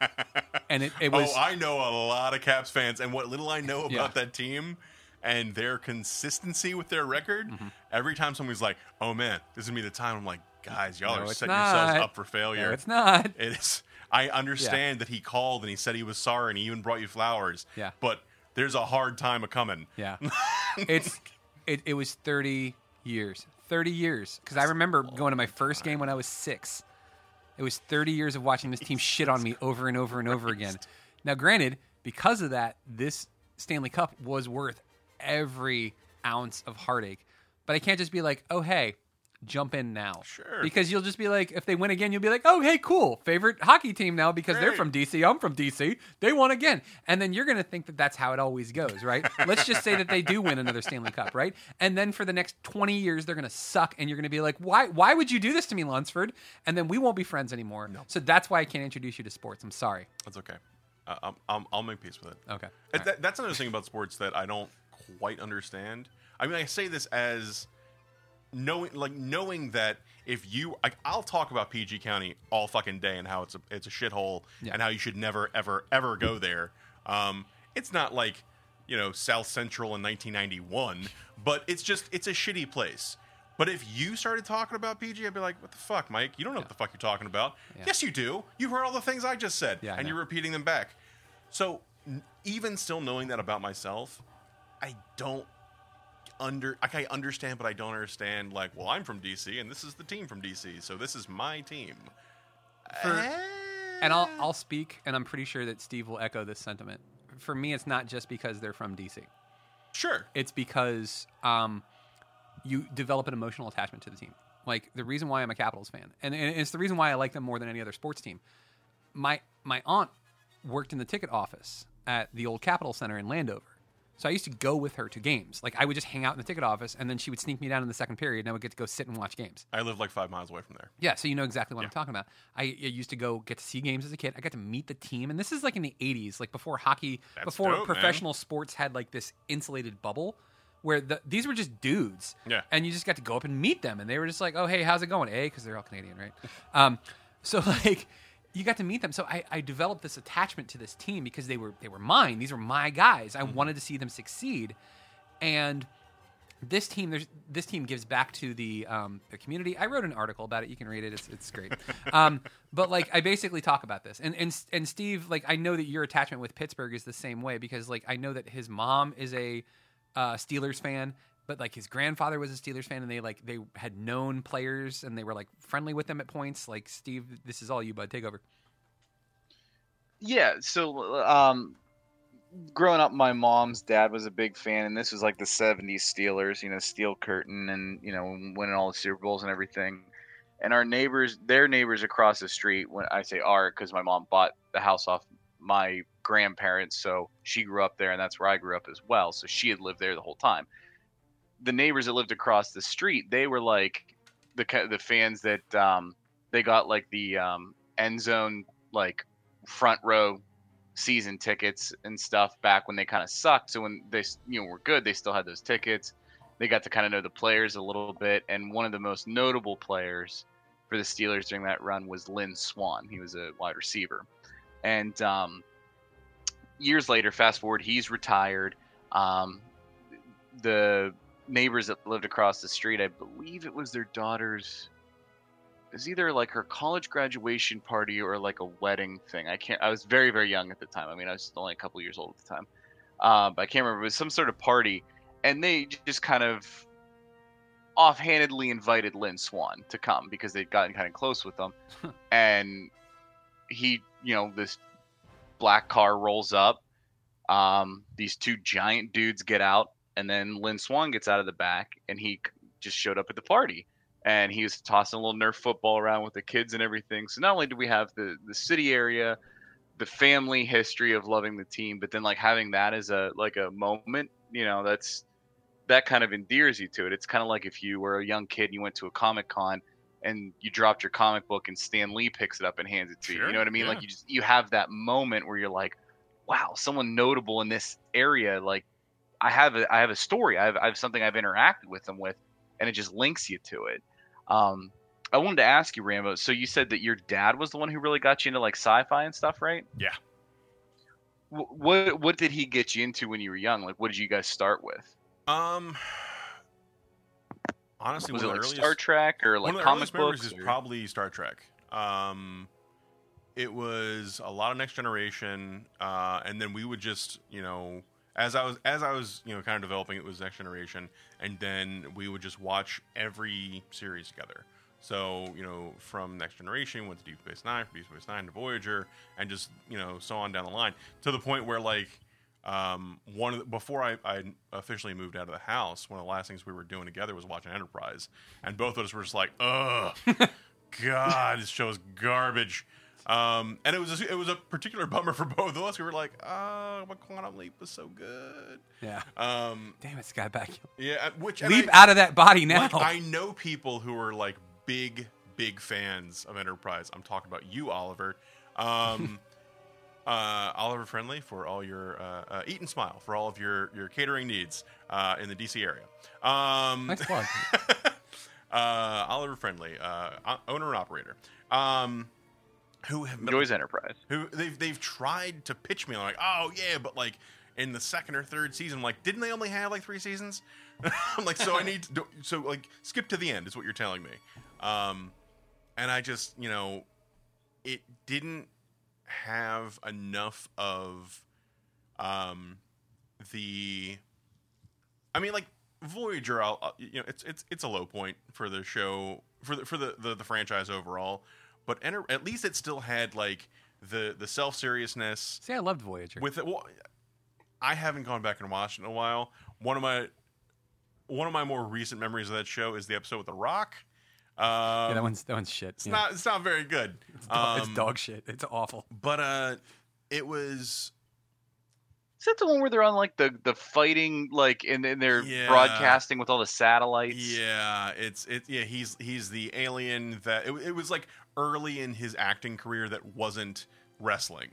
And it, it was oh, I know a lot of Caps fans, and what little I know about Yeah. that team and their consistency with their record, Mm-hmm. every time somebody's like, "Oh man, this is gonna be the time," I'm like, "Guys, y'all No, are setting yourselves up for failure." no, it's not. It is. I understand that he called and he said he was sorry and he even brought you flowers. Yeah. But there's a hard time a coming. Yeah, it's it, it was 30 years, 30 years. Because I remember going to my first game when I was six. It was 30 years of watching this team shit on me over and over and over again. Now, granted, because of that, this Stanley Cup was worth every ounce of heartache. But I can't just be like, oh hey, jump in now. Sure. Because you'll just be like, if they win again, you'll be like, oh hey, cool, favorite hockey team now because they're from DC. I'm from DC. They won again, and then you're gonna think that that's how it always goes, right? Let's just say that they do win another Stanley Cup, right? And then for the next 20 years, they're gonna suck, and you're gonna be like, why? Why would you do this to me, Lunsford? And then we won't be friends anymore. So that's why I can't introduce you to sports. I'm sorry. That's okay. Uh, I'm, I'm, I'll make peace with it. Okay. Uh, That, that's another thing about sports that I don't quite understand. I mean, I say this as knowing, like knowing that if you, like, I'll talk about PG County all fucking day and how it's a it's a shithole Yeah. and how you should never ever ever go there. Um, it's not like you know South Central in 1991, but it's just it's a shitty place. But if you started talking about PG, I'd be like, "What the fuck, Mike? You don't know what the fuck you're talking about." Yeah. Yes, you do. You heard all the things I just said, Yeah, and you're repeating them back. So n- even still knowing that about myself, I don't under like I understand, but I don't understand. Like, well, I'm from DC, and this is the team from DC, so this is my team. For- Eh. And I'll I'll speak, and I'm pretty sure that Steve will echo this sentiment. For me, it's not just because they're from DC. sure. It's because um, you develop an emotional attachment to the team. Like the reason why I'm a Capitals fan, and, and it's the reason why I like them more than any other sports team. My my aunt worked in the ticket office at the old Capital Center in Landover, so I used to go with her to games. Like I would just hang out in the ticket office, and then she would sneak me down in the second period, and I would get to go sit and watch games. I live like five miles away from there. Yeah, so you know exactly what I'm talking about. I, I used to go get to see games as a kid. I got to meet the team, and this is like in the '80s, like before hockey, That's before dope, man. professional sports had like this insulated bubble where the, these were just dudes. Yeah. and you just got to go up and meet them, and they were just like, "Oh, hey, how's it going?" A, because they're all Canadian, right? um, so like. You got to meet them, so I, I developed this attachment to this team because they were they were mine. These were my guys. I Mm-hmm. wanted to see them succeed, and this team there's this team gives back to the um, the community. I wrote an article about it. You can read it. It's it's great. um, but like I basically talk about this, and and and Steve, like I know that your attachment with Pittsburgh is the same way because like I know that his mom is a uh, Steelers fan. But like his grandfather was a Steelers fan, and they like they had known players, and they were like friendly with them at points. Like Steve, this is all you, bud. Take over. Yeah, so um growing up my mom's dad was a big fan and this was like the 70s Steelers, you know, Steel Curtain and, you know, winning all the Super Bowls and everything. And our neighbors, their neighbors across the street, when I say our cuz my mom bought the house off my grandparents, so she grew up there and that's where I grew up as well. So she had lived there the whole time. The neighbors that lived across the street, they were like the the fans that um they got like the um end zone like front row season tickets and stuff back when they kind of sucked. So when they you know were good, they still had those tickets. They got to kind of know the players a little bit, and one of the most notable players for the Steelers during that run was Lynn Swann. He was a wide receiver, and um, years later, fast forward, he's retired. Um, the neighbors that lived across the street, I believe it was their daughter's it was either like her college graduation party or like a wedding thing. I can't. I was very very young at the time. I mean, I was only a couple years old at the time. But I can't remember. It was some sort of party, and they just kind of offhandedly invited Lynn Swann to come because they'd gotten kind of close with them, and he, you know, this black car rolls up. Um, these two giant dudes get out, and then Lynn Swann gets out of the back, and he just showed up at the party and he was tossing a little Nerf football around with the kids and everything. So not only do we have the the city area, the family history of loving the team, but then like having that as a like a moment, you know, that's that kind of endears you to it. It's kind of like if you were a young kid and you went to a comic con and you dropped your comic book and Stan Lee picks it up and hands it to you. Sure, You know what I mean? yeah. Like you just you have that moment where you're like, wow, someone notable in this area. Like I have a I have a story. I have I have something I've interacted with them with and it just links you to it. Um, I wanted to ask you, Rambo. So you said that your dad was the one who really got you into like sci-fi and stuff, right? Yeah. Wh- What what did he get you into when you were young? Like, what did you guys start with? Um, honestly, Was it like the Star Trek or like one of the comic earliest books? is or- probably Star Trek. Um, it was a lot of Next Generation, uh, and then we would just, you know, as I was as I was, you know, kind of developing, it was Next Generation, and then we would just watch every series together. So, you know, from Next Generation, went to Deep Space Nine, from Deep Space Nine to Voyager, and just, you know, so on down the line to the point where, like, um, one of the, before I, I officially moved out of the house, one of the last things we were doing together was watching Enterprise, and both of us were just like, "Ugh, God, this show is garbage." Um, and it was a, it was a particular bummer for both of us. We were like, "Oh, my Quantum Leap was so good." Yeah. Um, Damn it, Sky back. yeah, which Leap I- out of that body now. like, I know people who are like big, big fans of Enterprise. I'm talking about you, Oliver. Um, uh, Oliver Friendly for all your uh, uh, Eat and Smile for all of your your catering needs uh, in the DC area. Um, nice plug. uh, Oliver Friendly, uh, owner and operator. Um, who have enjoys Enterprise. who they've they've tried to pitch me like, oh yeah, but like in the second or third season, I'm like, didn't they only have like three seasons? I'm like, so I need to so like skip to the end is what you're telling me. Um, and I just you know, it didn't have enough of um the I mean like Voyager I'll, I'll- you know it's it's it's a low point for the show for the for the the, the franchise overall but enter, at least it still had like the the self seriousness See, I loved Voyager. with it. Well, I haven't gone back and watched it in a while. One of my one of my more recent memories of that show is the episode with The Rock. Um, yeah, that one's that one's shit. it's yeah. not it's not very good. It's, dog, it's Um, dog shit. It's awful. But uh, it was Is that the one where they're on like the the fighting like and, and they're Yeah. broadcasting with all the satellites? Yeah, it's it. Yeah, he's he's the alien that it, it was like early in his acting career that wasn't wrestling,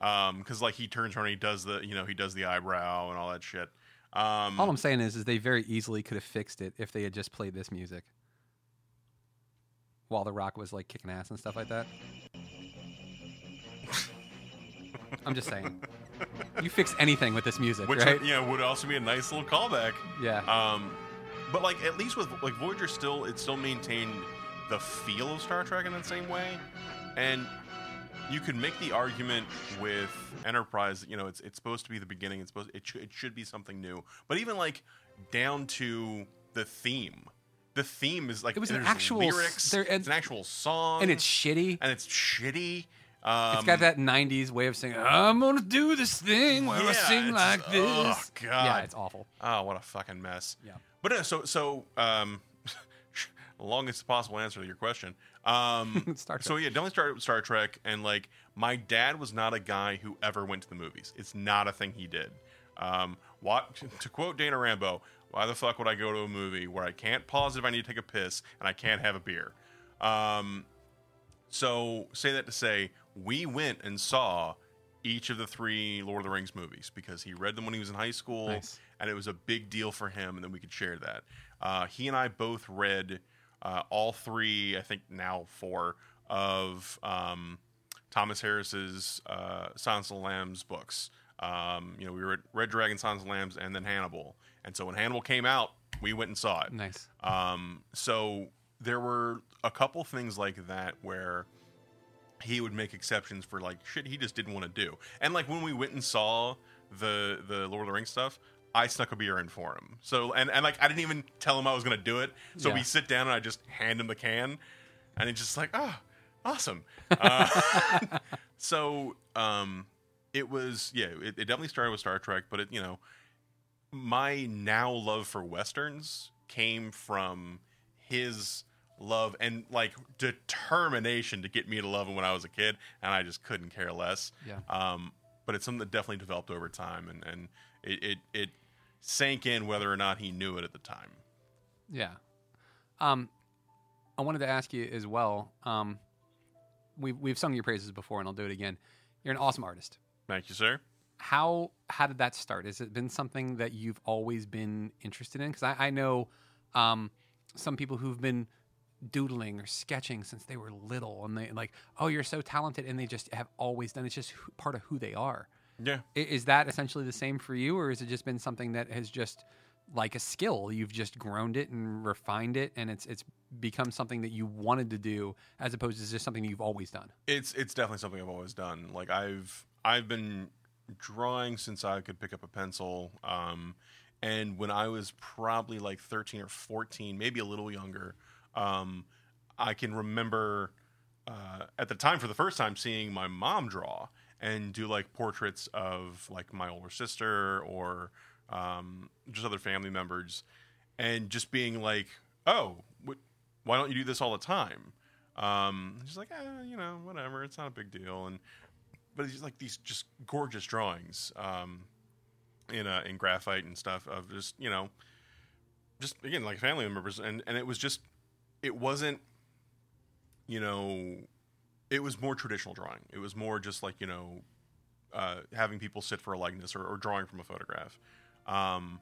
um, because like he turns around, and he does the you know he does the eyebrow and all that shit. Um, All I'm saying is, is they very easily could have fixed it if they had just played this music while The Rock was like kicking ass and stuff like that. I'm just saying. You fix anything with this music, which right? you know would also be a nice little callback. Yeah. Um, but like at least with like Voyager, still it still maintained the feel of Star Trek in the same way, and you could make the argument with Enterprise. You know, it's it's supposed to be the beginning. It's supposed it, sh- it should be something new. But even like down to the theme, the theme is like It was an actual lyrics. there- it's an actual song, and it's shitty. and it's shitty. Um, it's got that '90s way of saying, "I'm gonna do this thing where I Yeah, sing like this." oh, Yeah, God. it's awful. Oh, what a fucking mess. Yeah. But uh, so so um, longest possible answer to your question. Um, Star Trek. So yeah, definitely started with Star Trek, and like my dad was not a guy who ever went to the movies. It's not a thing he did. Um, what to quote Dana Rambo? Why the fuck would I go to a movie where I can't pause if I need to take a piss and I can't have a beer? Um, so say that to say we went and saw each of the three Lord of the Rings movies because he read them when he was in high school, Nice. and it was a big deal for him, and then we could share that. Uh, he and I both read uh, all three, I think now four of um, Thomas Harris's uh, Silence of the Lambs books. Um, you know, we were at Red Dragon, Silence of the Lambs, and then Hannibal. And so when Hannibal came out, we went and saw it. Nice. Um, so there were a couple things like that where he would make exceptions for like shit he just didn't want to do. And like when we went and saw the the Lord of the Rings stuff, I snuck a beer in for him. So and and like I didn't even tell him I was gonna do it. So Yeah. we sit down and I just hand him the can, and he's just like, oh, awesome. Uh, so um, it was yeah, it, it definitely started with Star Trek, but it you know my now love for westerns came from his love and like determination to get me to love him when I was a kid, and I just couldn't care less. Yeah. Um, but it's something that definitely developed over time, and and it, it it sank in whether or not he knew it at the time. Yeah. Um, I wanted to ask you as well. Um, we've we've sung your praises before, and I'll do it again. You're an awesome artist. Thank you, sir. How how did that start? Has it been something that you've always been interested in? Because I, I know, um, some people who've been doodling or sketching since they were little, and they like, oh, you're so talented, and they just have always done. It's just part of who they are. Yeah. Is that essentially the same for you, or has it just been something that has just like a skill? You've just grown it and refined it, and it's it's become something that you wanted to do, as opposed to just something you've always done. It's it's definitely something I've always done. Like I've I've been drawing since I could pick up a pencil. Um, and when I was probably like 13 or 14, maybe a little younger, um, I can remember uh, at the time for the first time seeing my mom draw and do like portraits of like my older sister or um, just other family members, and just being like, "Oh, wh- why don't you do this all the time?" Um, like, eh, you know, whatever, it's not a big deal, and but it's like these just gorgeous drawings um, in uh, in graphite and stuff of just you know, just again like family members, and and it was just it wasn't you know it was more traditional drawing. It was more just like you know uh, having people sit for a likeness or, or drawing from a photograph. Um,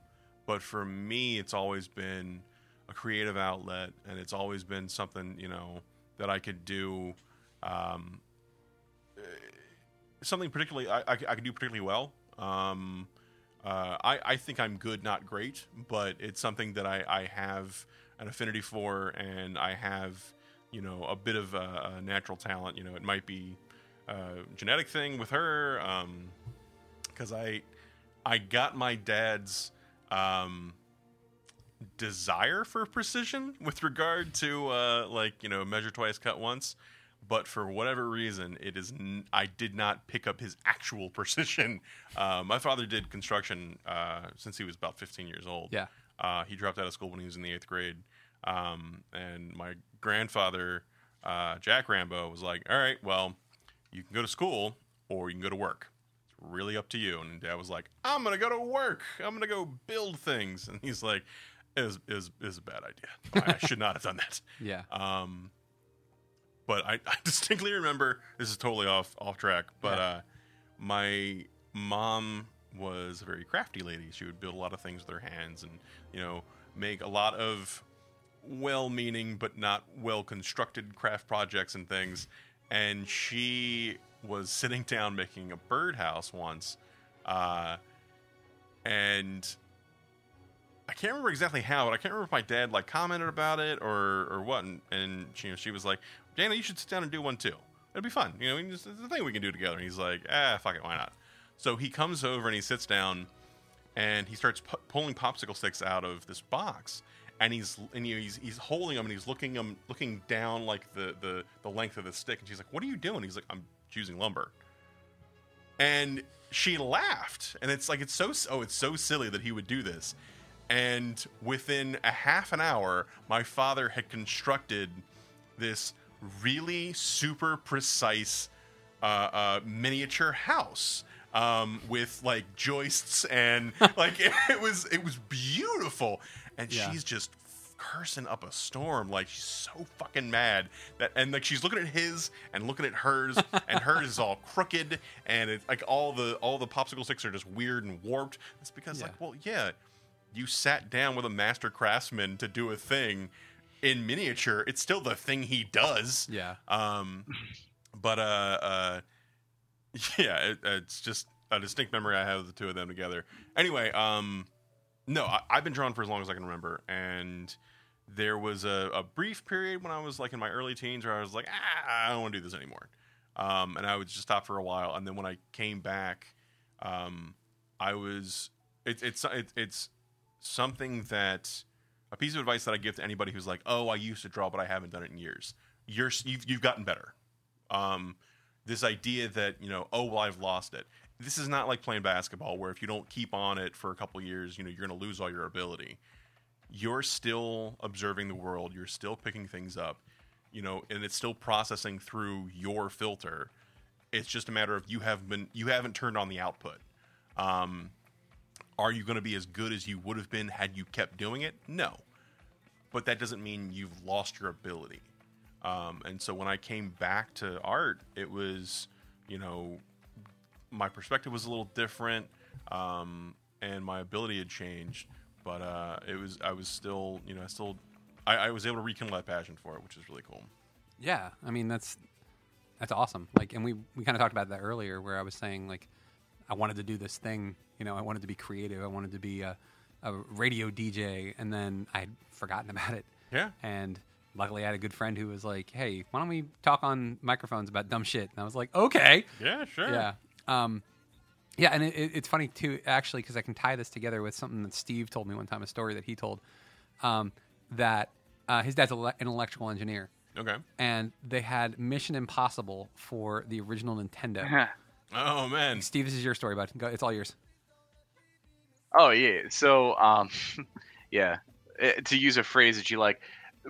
but for me, it's always been a creative outlet, and it's always been something you know that I could do. Um, eh, something particularly I, I, I could do particularly well. Um, uh, I, I think I'm good, not great, but it's something that I, I have an affinity for, and I have, you know, a bit of a, a natural talent. You know, it might be a genetic thing with her, because I, I got my dad's um, desire for precision with regard to uh, like you know measure twice, cut once. But for whatever reason, it is n- I did not pick up his actual precision. Uh, my father did construction uh, since he was about 15 years old. Yeah. Uh, he dropped out of school when he was in the eighth grade. Um, and my grandfather, uh, Jack Rambo, was like, "All right, well, you can go to school or you can go to work. It's really up to you." And Dad was like, "I'm gonna go to work. I'm gonna go build things." And he's like, is was, it was, it was a bad idea. I should not have done that." Yeah. Um, but I, I distinctly remember this is totally off off track. But Yeah. uh, my mom was a very crafty lady. She would build a lot of things with her hands, and you know, make a lot of well-meaning but not well-constructed craft projects and things. And she was sitting down making a birdhouse once, uh, and I can't remember exactly how, but I can't remember if my dad like commented about it or or what. And, and she, you know, she was like, "Dana, you should sit down and do one too. It'll be fun. You know, it's a thing we can do together." And he's like, "Ah, fuck it, why not?" So he comes over and he sits down, and he starts pu- pulling popsicle sticks out of this box. And he's and you know, he's he's holding them and he's looking them looking down like the the the length of the stick. And she's like, "What are you doing?" He's like, "I'm choosing lumber." and she laughed and it's like it's so oh it's so silly that he would do this and within a half an hour my father had constructed this really super precise uh, uh, miniature house um, with like joists and like it, it was it was beautiful and Yeah. she's just cursing up a storm like she's so fucking mad that and like she's looking at his and looking at hers and hers is all crooked and it's like all the all the popsicle sticks are just weird and warped it's because Yeah. like well yeah you sat down with a master craftsman to do a thing in miniature it's still the thing he does Yeah. um but uh uh yeah it, it's just a distinct memory i have of the two of them together anyway um no I, i've been drawn for as long as i can remember and there was a, a brief period when i was like in my early teens where i was like ah, i don't want to do this anymore um and i would just stop for a while and then when i came back um i was it's it's it, it's something that a piece of advice that I give to anybody who's like, "Oh, I used to draw, but I haven't done it in years." You're you've, you've gotten better. Um, this idea that you know, oh well, I've lost it. This is not like playing basketball, where if you don't keep on it for a couple years, you know, you're going to lose all your ability. You're still observing the world. You're still picking things up, you know, and it's still processing through your filter. It's just a matter of you have been you haven't turned on the output. Um, are you going to be as good as you would have been had you kept doing it? No. But that doesn't mean you've lost your ability. Um, and so when I came back to art, it was, you know, my perspective was a little different, um, and my ability had changed. But uh, it was I was still, you know, I still I, I was able to rekindle that passion for it, which is really cool. Yeah, I mean that's that's awesome. Like, and we we kind of talked about that earlier, where I was saying like I wanted to do this thing. You know, I wanted to be creative. I wanted to be a, a radio DJ, and then I'd forgotten about it. Yeah. And luckily, I had a good friend who was like, "Hey, why don't we talk on microphones about dumb shit?" And I was like, "Okay." Yeah, sure. Yeah. Um, yeah, and it, it, it's funny too, actually, because I can tie this together with something that Steve told me one time, a story that he told, um, that uh, his dad's ele- an electrical engineer, Okay. and they had Mission Impossible for the original Nintendo. Oh man. Steve, this is your story, bud. Go, it's all yours. Oh yeah. So um, yeah. Eh, To use a phrase that you like,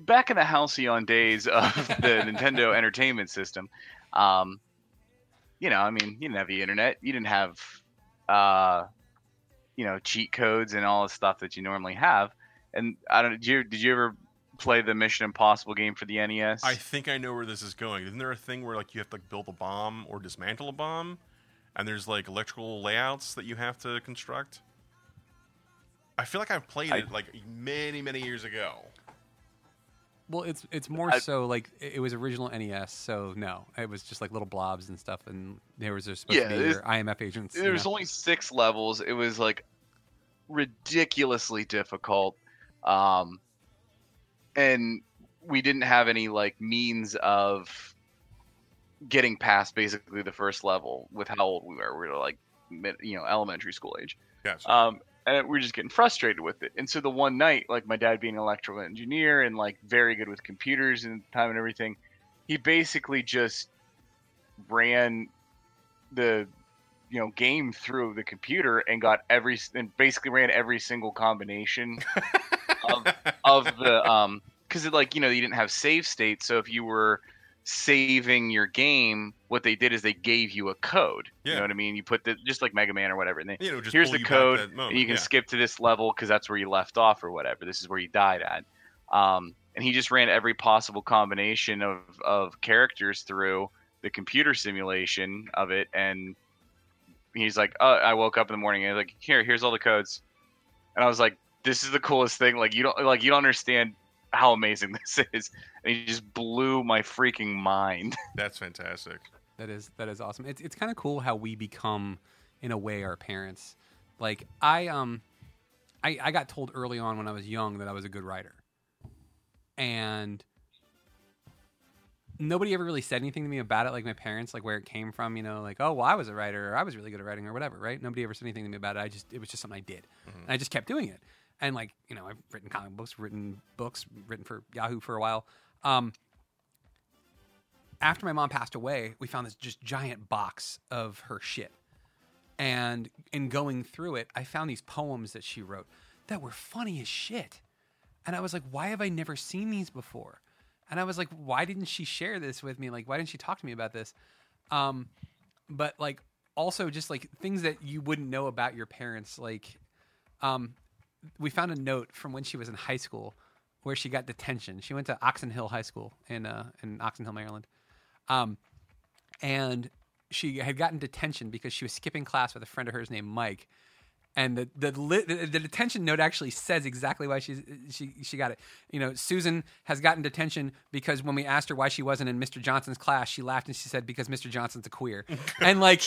back in the halcyon days of the Nintendo Entertainment System, um, you know, I mean, you didn't have the internet, you didn't have, uh, you know, cheat codes and all the stuff that you normally have. And I don't. Did you did you ever play the Mission Impossible game for the NES? I think I know where this is going. Isn't there a thing where like you have to like build a bomb or dismantle a bomb, and there's like electrical layouts that you have to construct? I feel like I've played I- it like many many years ago. Well, it's it's more I- so like it was original NES, so no, it was just like little blobs and stuff, and there was supposed Yeah, to be your IMF agents. there was know. only six levels. It was like ridiculously difficult, um, and we didn't have any like means of getting past basically the first level with how old we were. We were like, you know, elementary school age. Yes. Um, and we are just getting frustrated with it. And so the one night, like my dad being an electrical engineer and like very good with computers and time and everything, he basically just ran the you know game through the computer and got every and basically ran every single combination of, of the um because it like you know you didn't have save states so if you were saving your game what they did is they gave you a code. You know what i mean? You put the just like mega man or whatever and they here's the code. and you can yeah. skip to this level because that's where you left off or whatever. This is where you died at. Um, and he just ran every possible combination of, of characters through the computer simulation of it and he's like oh i woke up in the morning and he's like here here's all the codes. And i was like this is the coolest thing. Like you don't like you don't understand how amazing this is and he just blew my freaking mind That's fantastic. That is that is awesome. It's it's kind of cool how we become, in a way, our parents. Like I um, I I got told early on when I was young that I was a good writer, and nobody ever really said anything to me about it. Like my parents, like where it came from. You know, like oh well, I was a writer, or I was really good at writing, or whatever. Right? Nobody ever said anything to me about it. I just it was just something I did, and I just kept doing it. And like you know, I've written comic books, written books, written for Yahoo for a while. Um, after my mom passed away, we found this just giant box of her shit. And in going through it, I found these poems that she wrote that were funny as shit. And I was like, why have I never seen these before? And I was like, why didn't she share this with me? Like, why didn't she talk to me about this? Um, but like, also just like things that you wouldn't know about your parents. Like, um, we found a note from when she was in high school where she got detention. She went to Oxon Hill High School in uh, in Oxon Hill, Maryland. Um, and she had gotten detention because she was skipping class with a friend of hers named Mike. And the the, li- the the detention note actually says exactly why she's she she got it. You know, Susan has gotten detention because when we asked her why she wasn't in Mr. Johnson's class, she laughed and she said because Mr. Johnson's a queer. And like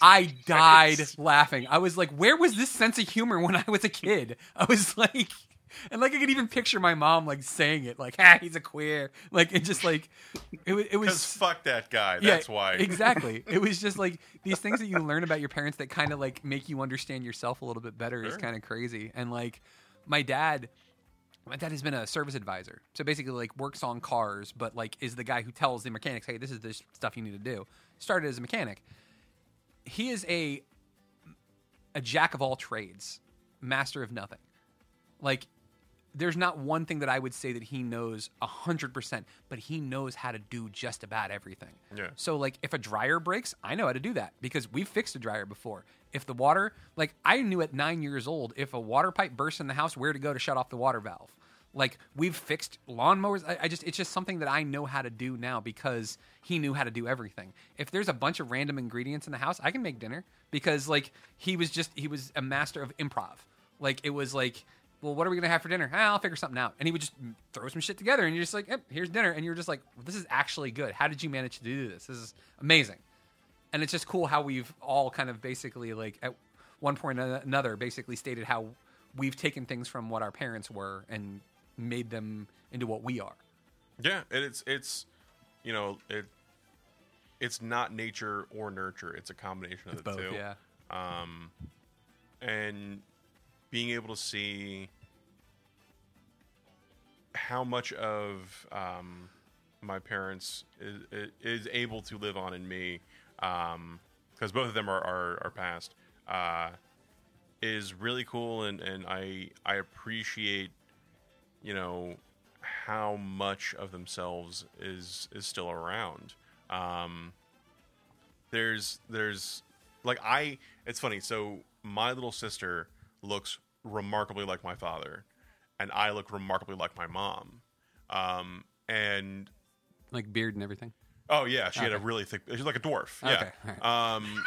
I died laughing. I was like, where was this sense of humor when I was a kid? I was like, and like I could even picture my mom like saying it, like, "Ah, he's a queer." Like it just like it was it was fuck that guy. yeah, That's why. exactly. It was just like these things that you learn about your parents that kind of like make you understand yourself a little bit better is kind of crazy. And like my dad, my dad has been a service advisor, so basically like works on cars, but like is the guy who tells the mechanics, "Hey, this is the stuff you need to do." Started as a mechanic. He is a a jack of all trades, master of nothing. Like there's not one thing that I would say that he knows hundred percent, but he knows how to do just about everything. Yeah. So like if a dryer breaks, I know how to do that because we've fixed a dryer before. If the water, like I knew at nine years old, if a water pipe bursts in the house, where to go to shut off the water valve. Like we've fixed lawnmowers. I, I just it's just something that I know how to do now because he knew how to do everything. If there's a bunch of random ingredients in the house, I can make dinner because like he was just he was a master of improv. Like it was like well, what are we gonna have for dinner? Ah, I'll figure something out. And he would just throw some shit together, and you're just like, yep, here's dinner. And you're just like, this is actually good. How did you manage to do this? This is amazing. And it's just cool how we've all kind of basically like at one point or another basically stated how we've taken things from what our parents were and made them into what we are. Yeah, and it's it's you know it it's not nature or nurture. It's a combination of It's the both, two. yeah. Um, and being able to see how much of um, my parents is, is able to live on in me, because both of them are are, are passed, uh, is really cool, and, and I I appreciate, you know, how much of themselves is is still around. Um, there's there's like I it's funny so my little sister looks remarkably like my father and I look remarkably like my mom um and Like beard and everything. oh yeah she had a really thick she's like a dwarf Okay, yeah um,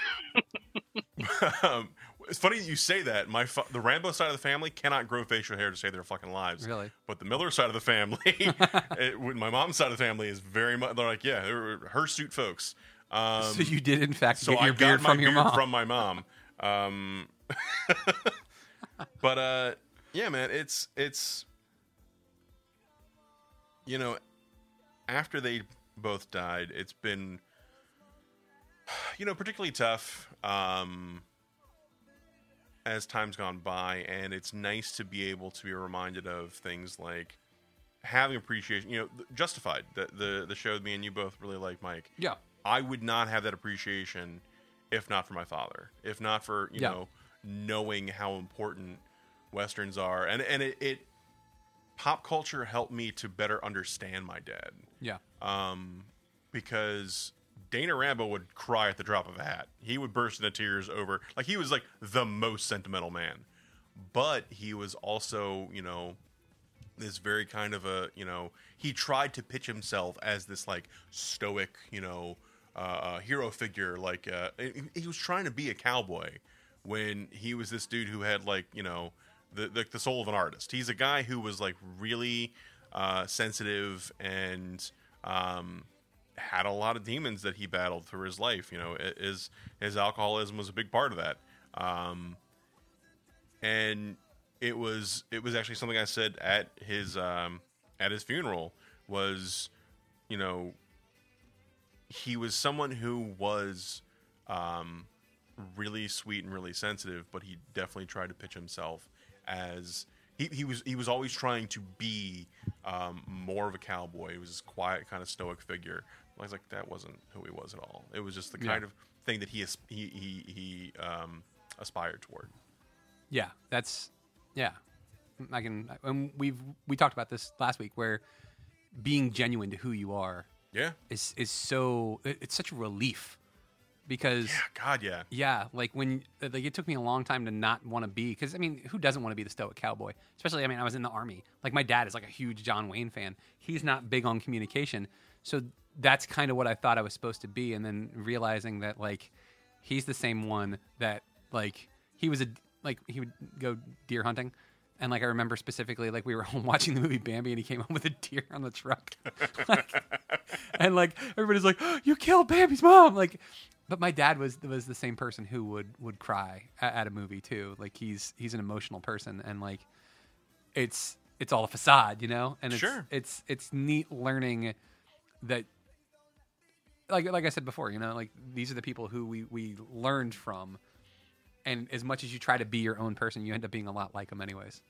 um it's funny you say that my fa- the Rambo side of the family cannot grow facial hair to save their fucking lives Really? but the Miller side of the family it, my mom's side of the family is very much they're like yeah they're hirsute folks um so you did in fact so get I your got beard from your beard mom. from my mom. Um, but uh, yeah, man, it's it's you know, after they both died, it's been you know particularly tough um, as time's gone by, and it's nice to be able to be reminded of things like having appreciation. You know, Justified, the the the show me and you both really like, Mike. yeah. I would not have that appreciation if not for my father. If not for you Yeah. know knowing how important westerns are, and and it, it pop culture helped me to better understand my dad Yeah. um, because Dana Rambo would cry at the drop of a hat. He would burst into tears over like he was like the most sentimental man, but he was also you know this very kind of a you know he tried to pitch himself as this like stoic you know uh, uh, hero figure like uh, he, he was trying to be a cowboy when he was this dude who had like you know the the, the soul of an artist. He's a guy who was like really uh, sensitive and um, had a lot of demons that he battled through his life you know his his alcoholism was a big part of that. Um, and it was it was actually something I said at his um, at his funeral was you know he was someone who was um, really sweet and really sensitive, but he definitely tried to pitch himself as he, he was he was always trying to be um, more of a cowboy. He was this quiet kind of stoic figure. I was like that wasn't who he was at all. It was just the Yeah. kind of thing that he he he, he um, aspired toward. Yeah, that's yeah. I can and we've we talked about this last week where being genuine to who you are Yeah. is is so it's such a relief because Yeah. God. Yeah. yeah, like when like it took me a long time to not want to be because I mean, who doesn't want to be the stoic cowboy? Especially, I mean, I was in the army. Like my dad is like a huge John Wayne fan. He's not big on communication, so that's kind of what I thought I was supposed to be. And then realizing that like he's the same one that like he was a like he would go deer hunting. And like I remember specifically, like we were home watching the movie Bambi, and he came home with a deer on the truck, Like, and like everybody's like, oh, "You killed Bambi's mom!" Like, but my dad was was the same person who would would cry at, at a movie too. Like he's he's an emotional person, and like it's it's all a facade, you know. And it's, Sure. it's it's neat learning that, like like I said before, you know, like these are the people who we we learned from, and as much as you try to be your own person, you end up being a lot like them anyways.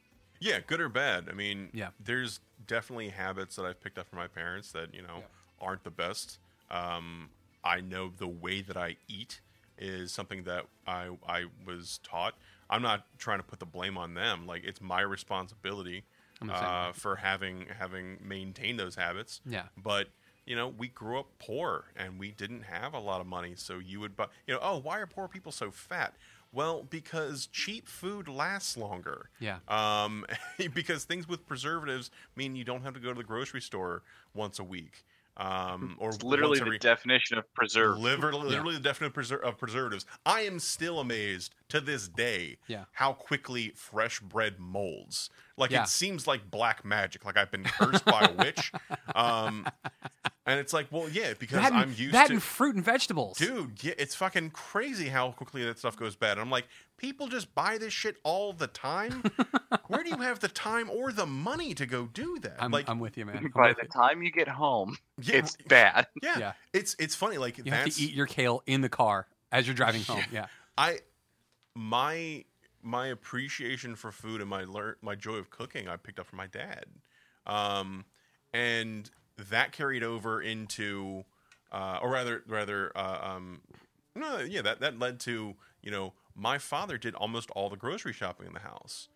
Yeah, good or bad. I mean, Yeah. there's definitely habits that I've picked up from my parents that you know aren't the best. Um, I know the way that I eat is something that I I was taught. I'm not trying to put the blame on them. Like it's my responsibility I'm the same uh, for having having maintained those habits. Yeah. But you know, we grew up poor and we didn't have a lot of money. So you would buy, you know, oh, why are poor people so fat? Well, because cheap food lasts longer. Yeah. Um, because things with preservatives mean you don't have to go to the grocery store once a week. Um, or It's literally the definition of preserve. Literally, literally the definition of, preser- of preservatives. I am still amazed to this day Yeah. how quickly fresh bread molds. Like Yeah. it seems like black magic. Like I've been cursed by a witch. Um, and it's like, well, yeah, because that and, I'm used that to. and fruit and vegetables. Dude, yeah, it's fucking crazy how quickly that stuff goes bad. And I'm like, people just buy this shit all the time. Where do you have the time or the money to go do that? I'm, like, I'm with you, man. I'm By the you. time you get home, yeah, it's bad. yeah, Yeah. it's it's funny. Like You have to eat your kale in the car as you're driving home. Yeah. I my my appreciation for food and my lear- my joy of cooking I picked up from my dad, um, and that carried over into, uh, or rather rather, uh, um, no, yeah, that that led to you know my father did almost all the grocery shopping in the house,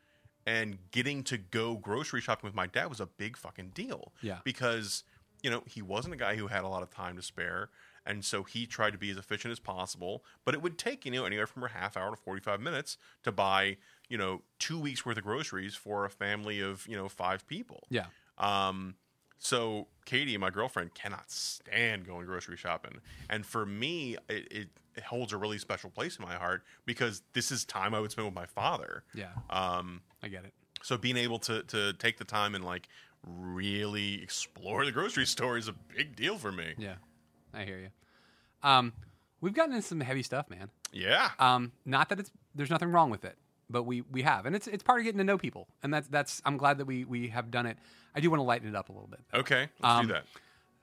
and getting to go grocery shopping with my dad was a big fucking deal. Yeah. because you know he wasn't a guy who had a lot of time to spare and so he tried to be as efficient as possible but it would take you know anywhere from a half hour to 45 minutes to buy you know two weeks worth of groceries for a family of you know five people Yeah. um so katie my girlfriend cannot stand going grocery shopping and for me it, it, it holds a really special place in my heart because this is time i would spend with my father Yeah. um I get it. so being able to to take the time and like really explore the grocery store is a big deal for me. Yeah. I hear you. Um, we've gotten into some heavy stuff, man. Yeah. Um, not that it's there's nothing wrong with it, but we we have, and it's it's part of getting to know people, and that's that's I'm glad that we we have done it. I do want to lighten it up a little bit. Okay, let's Um, do that.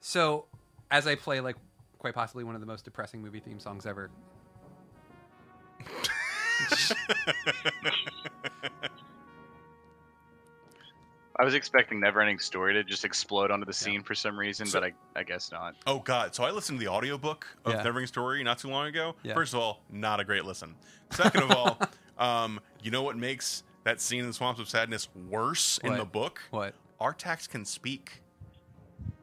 So, as I play like quite possibly one of the most depressing movie theme songs ever. I was expecting Neverending Story to just explode onto the scene for some reason, So- but I, I guess not. Oh god, so I listened to the audiobook of Yeah. Neverending Story not too long ago. Yeah. First of all, not a great listen. Second of all, um, you know what makes that scene in the Swamps of Sadness worse in the book? What? Artax can speak.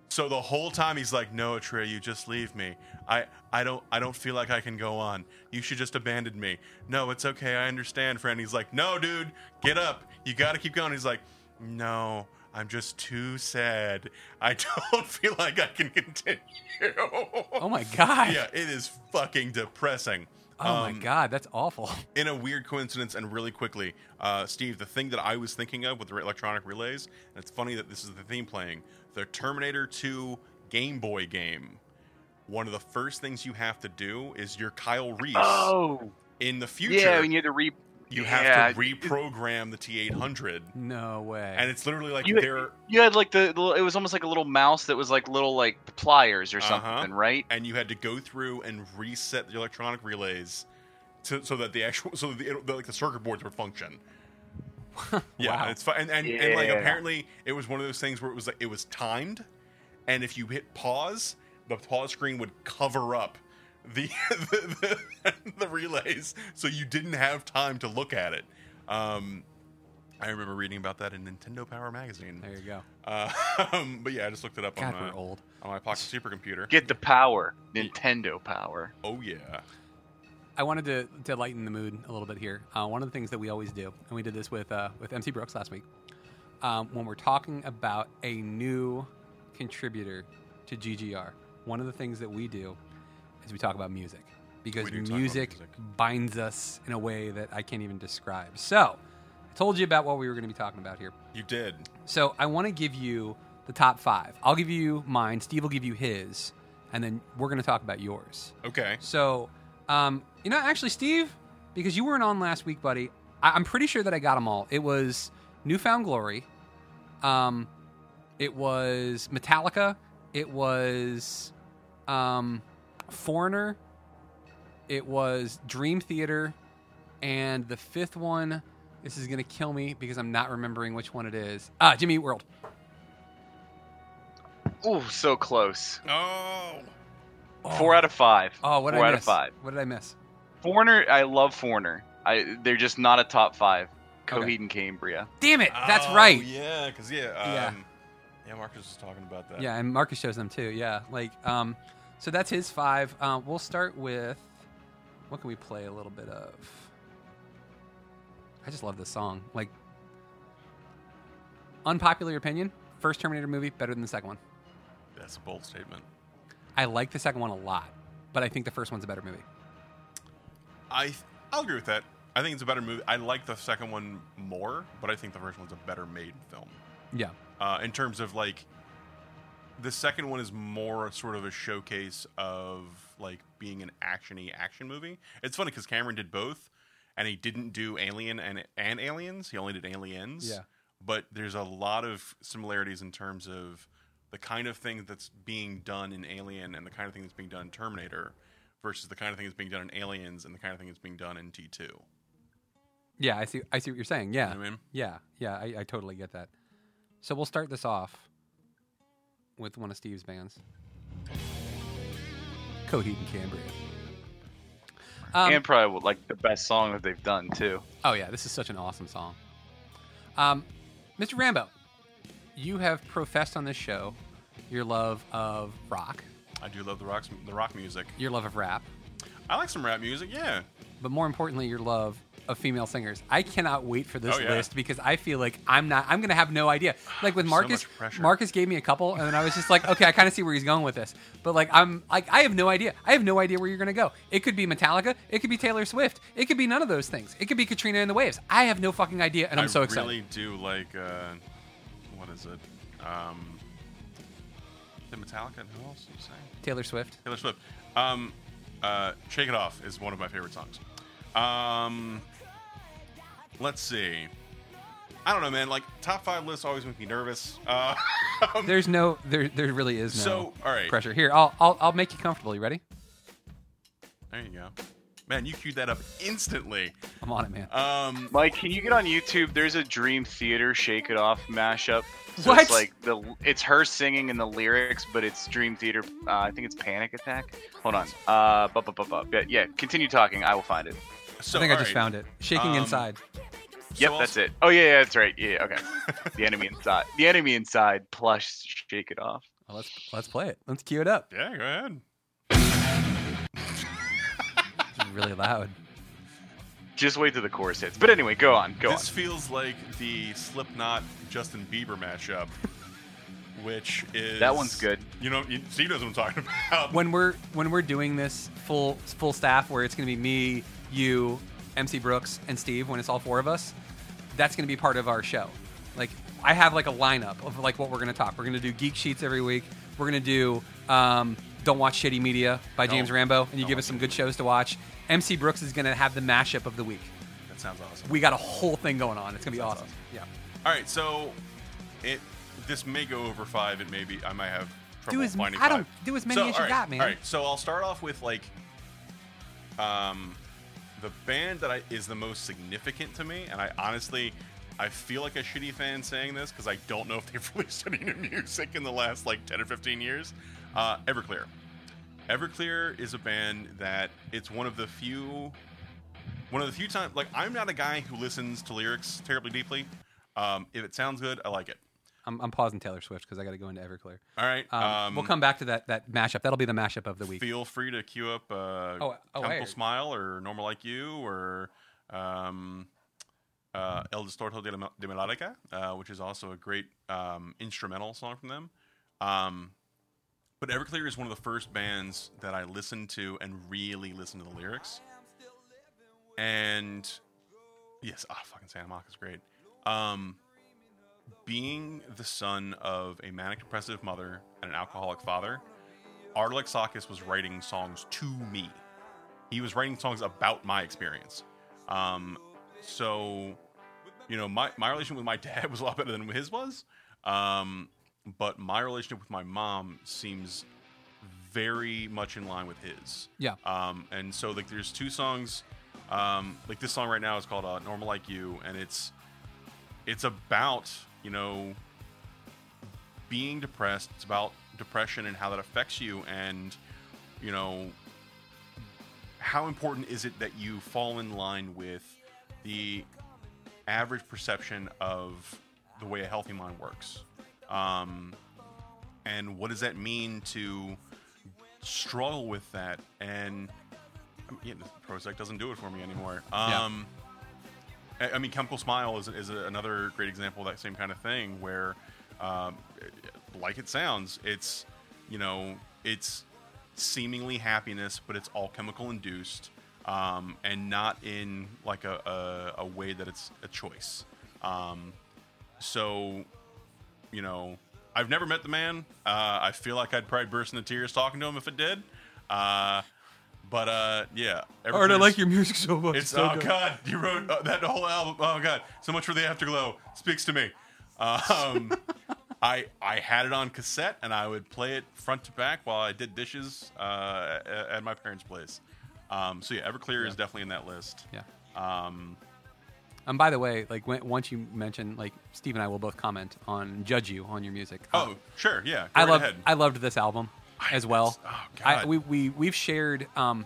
So the whole time he's like, "No, Atreyu, you just leave me. I, I don't, I don't feel like I can go on. You should just abandon me. No, it's okay. I understand, friend." He's like, "No, dude, get up. You got to keep going." He's like, "No, I'm just too sad. I don't feel like I can continue." Oh my god. yeah, it is fucking depressing. Oh Um, my god, that's awful. in a weird coincidence and really quickly, uh, Steve, the thing that I was thinking of with the electronic relays, and it's funny that this is the theme playing, the Terminator 2 Game Boy game. One of the first things you have to do is you're Kyle Reese. Oh, In the future, yeah, when you had to re. You yeah, have to reprogram the T800. No way. And it's literally like You- there, You had like the, the it was almost like a little mouse that was like little like pliers or Uh-huh. something, right? and you had to go through and reset the electronic relays to, so that the actual so that the, the, like the circuit boards would function. Yeah, Wow. it's fun, and and, and like apparently it was one of those things where it was like it was timed, and if you hit pause, the pause screen would cover up the the, the, the relays, so you didn't have time to look at it. Um, I remember reading about that in Nintendo Power magazine. there you go. Uh, but yeah, I just looked it up God, on, we're uh, old. on my pocket supercomputer. Get the power, Nintendo power. Oh yeah. I wanted to, to lighten the mood a little bit here. Uh, one of the things that we always do, and we did this with uh, with MC Brooks last week, um, when we're talking about a new contributor to GGR, one of the things that we do we talk about music because music, music. binds us in a way that I can't even describe. So, I told you about what we were going to be talking about here. You did. So I want to give you the top five. I'll give you mine. Steve will give you his, and then we're going to talk about yours. Okay. So, um, you know, actually, Steve, because you weren't on last week, buddy, I- I'm pretty sure that I got them all. It was Newfound Glory, um, it was Metallica, it was um, Foreigner, it was Dream Theater, and the fifth one. This is gonna kill me because I'm not remembering which one it is. Ah, Jimmy Eat World. Ooh, so close. Oh. Four out of five. Oh, what did Four I out miss? of five. What did I miss? Foreigner, I love Foreigner. I they're just not a top five. Okay. Coheed and Cambria. Damn it! That's Oh, right. Yeah, because yeah, um, Yeah. yeah, Marcus was talking about that. Yeah, and Marcus shows them too. Yeah, like um, so that's his five. Um, we'll start with what can we play a little bit of? I just love this song. Like, unpopular opinion: first Terminator movie better than the second one. That's a bold statement. I like the second one a lot, but I think the first one's a better movie. I I'll agree with that. I think it's a better movie. I like the second one more, but I think the first one's a better made film. Yeah. Uh, in terms of like, the second one is more sort of a showcase of like being an actiony action movie. It's funny because Cameron did both, and he didn't do Alien and and Aliens. He only did Aliens. Yeah. But there's a lot of similarities in terms of the kind of thing that's being done in Alien and the kind of thing that's being done in Terminator versus the kind of thing that's being done in Aliens and the kind of thing that's being done in T2. Yeah, I see. I see what you're saying. Yeah, You know what I mean? yeah, yeah. I, I totally get that. So we'll start this off with one of Steve's bands, Coheed and Cambria. Um, and probably like the best song that they've done too. oh yeah, this is such an awesome song. Um, Mr. Rambo, you have professed on this show your love of rock, I do love the rock the rock music. your love of rap, I like some rap music. Yeah. but more importantly, your love of female singers. I cannot wait for this Oh, yeah. list because I feel like I'm not. I'm gonna have no idea. Like with Marcus, pressure. Marcus gave me a couple, and then I was just like, okay, I kind of see where he's going with this. But like, I'm like, I have no idea. I have no idea where you're gonna go. It could be Metallica. It could be Taylor Swift. It could be none of those things. It could be Katrina and the Waves. I have no fucking idea, and I'm I so excited. I really do like uh, what is it? Um, the Metallica. and Who else did you say? Taylor Swift. Taylor Swift. Um, uh, "Shake It Off" is one of my favorite songs. Um, let's see. I don't know, man. Like top five lists always make me nervous. Uh, There's no, there, there really is no So, all right. pressure. Here, I'll, I'll, I'll make you comfortable. You ready? there you go, man. You queued that up instantly. I'm on it, man. Um, Mike, can you get on YouTube? There's a Dream Theater Shake It Off mashup. So What? It's like the it's her singing in the lyrics, but it's Dream Theater. Uh, I think it's Panic Attack. Hold on. Uh, bu- bu- bu- bu- yeah, yeah, continue talking. I will find it. So, I think I just right. found it. Shaking Um, inside. Yep, So that's I'll- it. Oh yeah, yeah, that's right. Yeah, okay. the enemy inside. The enemy inside. Plush. Shake it off. Well, let's let's play it. Let's cue it up. Yeah, go ahead. It's really loud. Just wait till the chorus hits. But anyway, go on. Go this on. This feels like the Slipknot Justin Bieber mashup, which is That one's good. You know, you, Steve knows what I'm talking about. when we're when we're doing this full full staff where it's going to be me, you, MC Brooks, and Steve when it's all four of us, that's going to be part of our show. Like I have like a lineup of like what we're going to talk. We're going to do geek sheets every week. We're going to do um, don't watch shitty media by James Rambo, and you give us some good shows to watch. MC Brooks is going to have the mashup of the week. that sounds awesome. We got a whole thing going on. It's going to be Sounds awesome. Yeah. All right, so it this may go over five. It may be I might have trouble Do as- finding I don't- do as many So, as you all right, got, man. All right, so I'll start off with like um the band that I, is the most significant to me, and I honestly I feel like a shitty fan saying this because I don't know if they've released any new music in the last like ten or fifteen years. Uh, Everclear. Everclear is a band that it's one of the few one of the few times like I'm not a guy who listens to lyrics terribly deeply. Um, if it sounds good, I like it. I'm, I'm pausing Taylor Swift because I got to go into Everclear. All right. Um, Um, we'll come back to that that mashup. That'll be the mashup of the week. Feel free to queue up uh, Oh, oh, hey. Smile or Normal Like You or um, uh, El Distorto de, la, de Melodica, uh, which is also a great um, instrumental song from them. Um, but Everclear is one of the first bands that I listened to and really listened to the lyrics. And yes, ah, fucking Santa Monica is great. Um, being the son of a manic depressive mother and an alcoholic father, Art Alexakis was writing songs to me. He was writing songs about my experience. Um, so, you know, my, my relationship with my dad was a lot better than his was. Um, but my relationship with my mom seems very much in line with his. Yeah. Um, and so like there's two songs, um, like this song right now is called uh, "Normal Like You," and it's it's about you know being depressed. It's about depression and how that affects you, and you know how important is it that you fall in line with the average perception of the way a healthy mind works, um, and what does that mean to struggle with that and yeah, the Prozac doesn't do it for me anymore. Um, I, I mean, Chemical Smile is, is another great example of that same kind of thing where, um, like it sounds, it's you know, it's seemingly happiness, but it's all chemical induced, um, and not in like a, a, a way that it's a choice. Um, so, you know, I've never met the man. Uh, I feel like I'd probably burst into tears talking to him if it did. Uh, but uh, yeah, Art, I like your music so much. it's so oh good. god, you wrote uh, that whole album. Oh god, so much for the afterglow. Speaks to me. Um, I I had it on cassette and I would play it front to back while I did dishes uh, at, my parents' place. Um, so yeah, Everclear is definitely in that list. Yeah. Um, And by the way, like when, once you mention, like Steve and I will both comment on judge you on your music. oh sure, yeah. Go I right ahead. I loved this album as well. oh, I, we we we've shared. Um,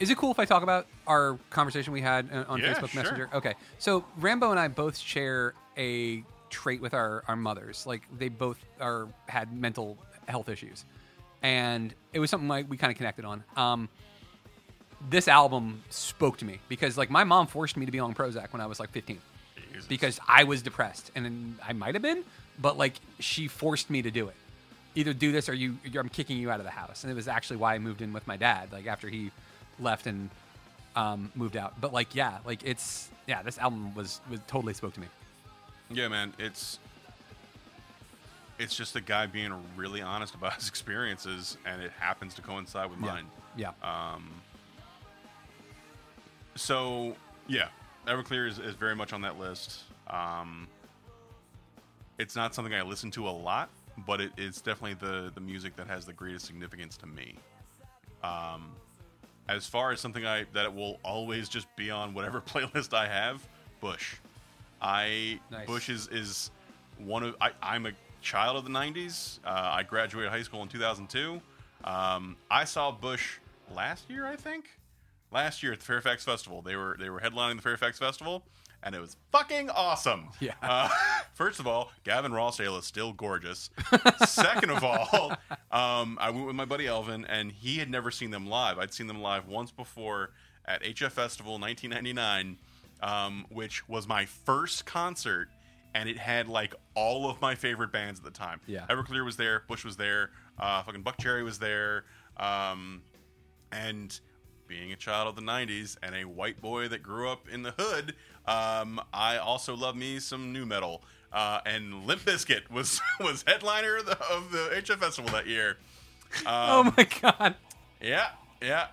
is it cool if I talk about our conversation we had on Yeah, Facebook sure. Messenger? Okay, so Rambo and I both share a trait with our our mothers. Like they both are had mental health issues, and it was something like we kind of connected on. Um, this album spoke to me because like my mom forced me to be on Prozac when I was like 15 Jesus. because I was depressed, and I might have been, but like she forced me to do it. Either do this or you, you're, I'm kicking you out of the house, and it was actually why I moved in with my dad. Like after he left and um, moved out, but like yeah, like it's yeah, this album was was totally spoke to me. Yeah, man, it's it's just a guy being really honest about his experiences, and it happens to coincide with mine. Yeah, Um, so yeah, Everclear is, is very much on that list. Um, it's not something I listen to a lot, but it, it's definitely the the music that has the greatest significance to me. Um, as far as something I that it will always just be on whatever playlist I have, Bush. I Nice. Bush is is one of I, I'm a child of the '90s. Uh, I graduated high school in 2002. Um, I saw Bush last year, I think. Last year at the Fairfax Festival, they were they were headlining the Fairfax Festival, and it was fucking awesome. Yeah. Uh, first of all, Gavin Rossdale is still gorgeous. Second of all, um, I went with my buddy Elvin, and he had never seen them live. I'd seen them live once before at HF Festival 1999, um, which was my first concert, and it had like all of my favorite bands at the time. Yeah. Everclear was there, Bush was there, uh, fucking Buckcherry was there, um, and being a child of the 90s and a white boy that grew up in the hood, um, I also love me some nu metal. Uh, and Limp Bizkit was was headliner of the, of the HF Festival that year. oh Um, my god, Yeah, yeah.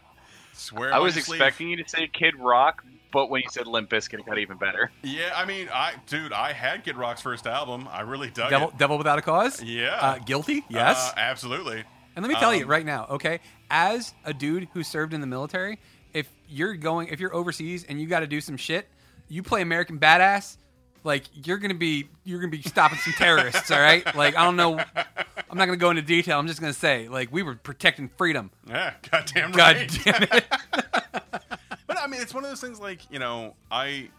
Swear I was your sleeve. expecting you to say Kid Rock, but when you said Limp Bizkit, it got even better. Yeah, I mean, I dude, I had Kid Rock's first album. I really dug Devil, it. Devil Without a Cause. Yeah. uh, guilty. Yes. Uh, absolutely. And let me tell you Um, right now, okay? As a dude who served in the military, if you're going, if you're overseas and you got to do some shit, you play American Badass, like you're gonna be, you're gonna be stopping some terrorists, all right? Like I don't know, I'm not gonna go into detail. I'm just gonna say, like we were protecting freedom. Yeah, goddamn God right. damn it! But I mean, it's one of those things like you know, I,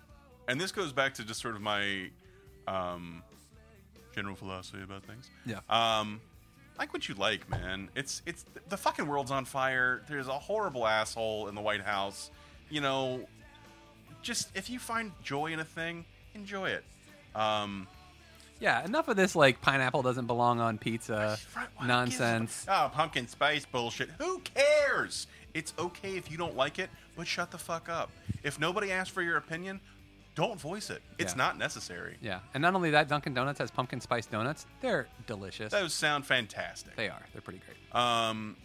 and this goes back to just sort of my, um, general philosophy about things. Yeah. Um, like what you like, man. It's it's the fucking world's on fire. There's a horrible asshole in the White House. You know, just if you find joy in a thing, enjoy it. Um, Yeah, enough of this like pineapple doesn't belong on pizza Right, nonsense. Oh, pumpkin spice bullshit. Who cares? It's okay if you don't like it, but shut the fuck up. If nobody asks for your opinion, don't voice it. It's Yeah. not necessary. Yeah, and not only that, Dunkin' Donuts has pumpkin spice donuts. They're delicious. Those sound fantastic. They are. They're pretty great. Um,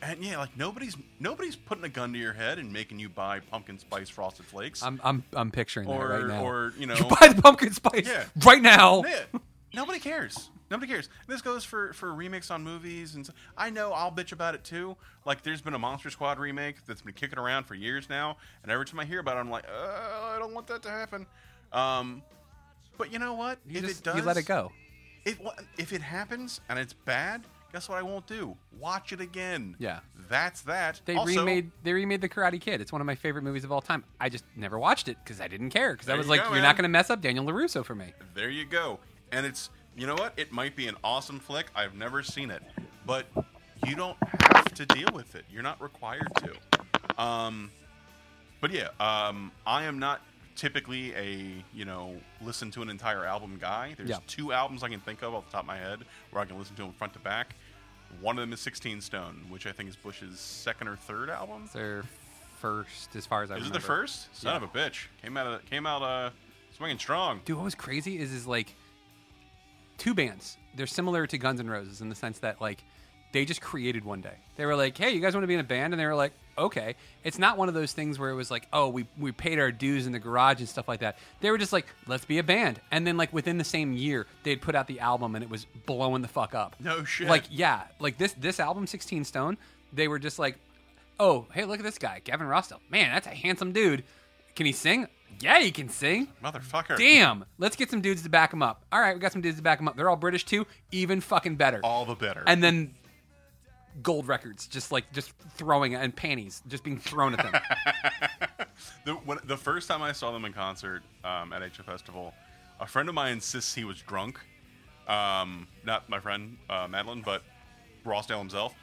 and yeah, like nobody's nobody's putting a gun to your head and making you buy pumpkin spice frosted flakes. I'm I'm I'm picturing or that right now. or you know, you buy the pumpkin spice Yeah. right now. Yeah, nobody cares. Nobody cares. This goes for for remakes on movies, and so, I know I'll bitch about it too. Like, there's been a Monster Squad remake that's been kicking around for years now, and every time I hear about it, I'm like, uh, I don't want that to happen. Um, but you know what? You if just it does, you let it go. If if it happens and it's bad, guess what I won't do? Watch it again. Yeah. that's that. They Also- remade they remade the Karate Kid. It's one of my favorite movies of all time. I just never watched it because I didn't care because I was you like, go, you're man. not going to mess up Daniel Larusso for me. There you go. And it's you know what? It might be an awesome flick. I've never seen it, but you don't have to deal with it. You're not required to. Um, but yeah, um, I am not typically a you know listen to an entire album guy. There's Yeah. two albums I can think of off the top of my head where I can listen to them front to back. One of them is 16 Stone, which I think is Bush's second or third album. It's their first, as far as I Is it the first? Son Yeah. of a bitch! Came out of came out uh swinging strong. Dude, what was crazy is is like two bands. They're similar to Guns N' Roses in the sense that like they just created one day. They were like, "Hey, you guys want to be in a band?" And they were like, "Okay." It's not one of those things where it was like, "Oh, we we paid our dues in the garage and stuff like that." They were just like, "Let's be a band." And then like within the same year, they'd put out the album and it was blowing the fuck up. No shit. Like yeah, like this this album 16 Stone, they were just like, "Oh, hey, look at this guy, Gavin Rossdale. Man, that's a handsome dude. Can he sing?" Yeah, he can sing. Motherfucker. Damn. Let's get some dudes to back him up. All right, we got some dudes to back him up. They're all British too. Even fucking better. All the better. And then gold records, just like just throwing and panties just being thrown at them. the when, the first time I saw them in concert um, at HF Festival, a friend of mine insists he was drunk. Um, not my friend uh, Madeline, but Rossdale himself,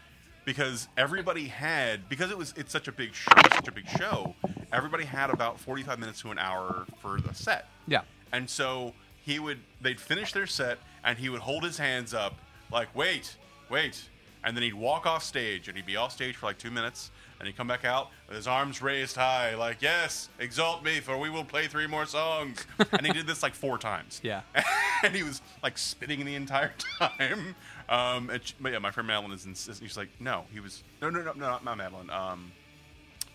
because everybody had because it was it's such a big show, such a big show. Everybody had about forty five minutes to an hour for the set. yeah. And so he would they'd finish their set and he would hold his hands up like wait, wait. And then he'd walk off stage and he'd be off stage for like 2 minutes and he'd come back out with his arms raised high like yes, exalt me for we will play three more songs. and he did this like 4 times. Yeah. and he was like spitting the entire time. Um and, but yeah, my friend Madeline is insisting she's like no, he was no no no no not, not Madeline. Um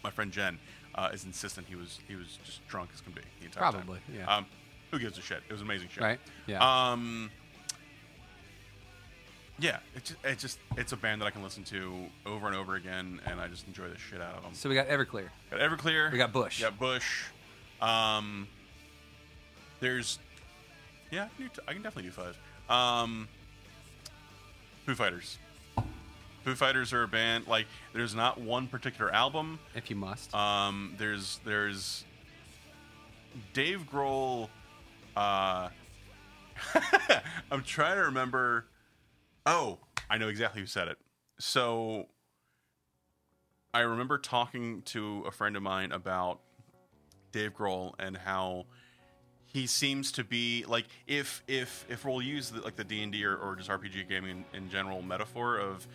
my friend Jen uh, is insistent he was he was just drunk as can be the entire time. Probably, yeah. Um, who gives a shit? It was an amazing show. Right, yeah. Um. Yeah, it's just, it's just it's a band that I can listen to over and over again, and I just enjoy the shit out of them. So we got Everclear. got Everclear. We got Bush. Yeah, Bush. Um. There's. Yeah, I can, do t- I can definitely do five. Um. Foo Fighters. Foo Fighters are a band like there's not one particular album. If you must. Um, there's there's Dave Grohl. Uh, I'm trying to remember. Oh, I know exactly who said it. So I remember talking to a friend of mine about Dave Grohl and how he seems to be like if if if we'll use the, like the D and D or, or just RPG gaming in, in general metaphor of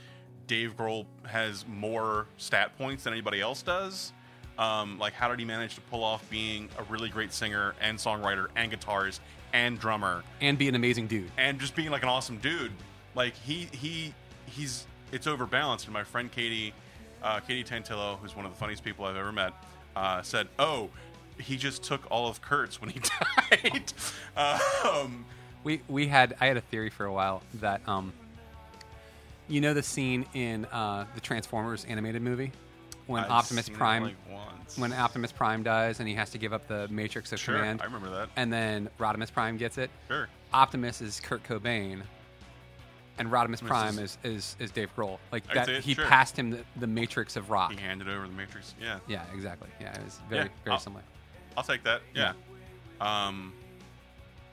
Dave Grohl has more stat points than anybody else does. Um, like how did he manage to pull off being a really great singer and songwriter and guitarist and drummer and be an amazing dude. and just being like an awesome dude. Like he he he's it's overbalanced. And my friend Katie, uh, Katie Tantillo, who's one of the funniest people I've ever met, uh, said, "Oh, he just took all of Kurt's when he died." um, We we had I had a theory for a while that um you know the scene in uh, the Transformers animated movie when I'd Optimus seen it, Prime like, once. when Optimus Prime dies and he has to give up the Matrix of sure, Command I remember that. and then Rodimus Prime gets it. Sure. Optimus is Kurt Cobain, and Rodimus Prime is, is is Dave Grohl. Like I'd that, say it, he sure. passed him the, the Matrix of rock. He handed over the Matrix. Yeah, Yeah, exactly. Yeah, it was very Yeah, very I'll- similar. I'll take that. Yeah. Um,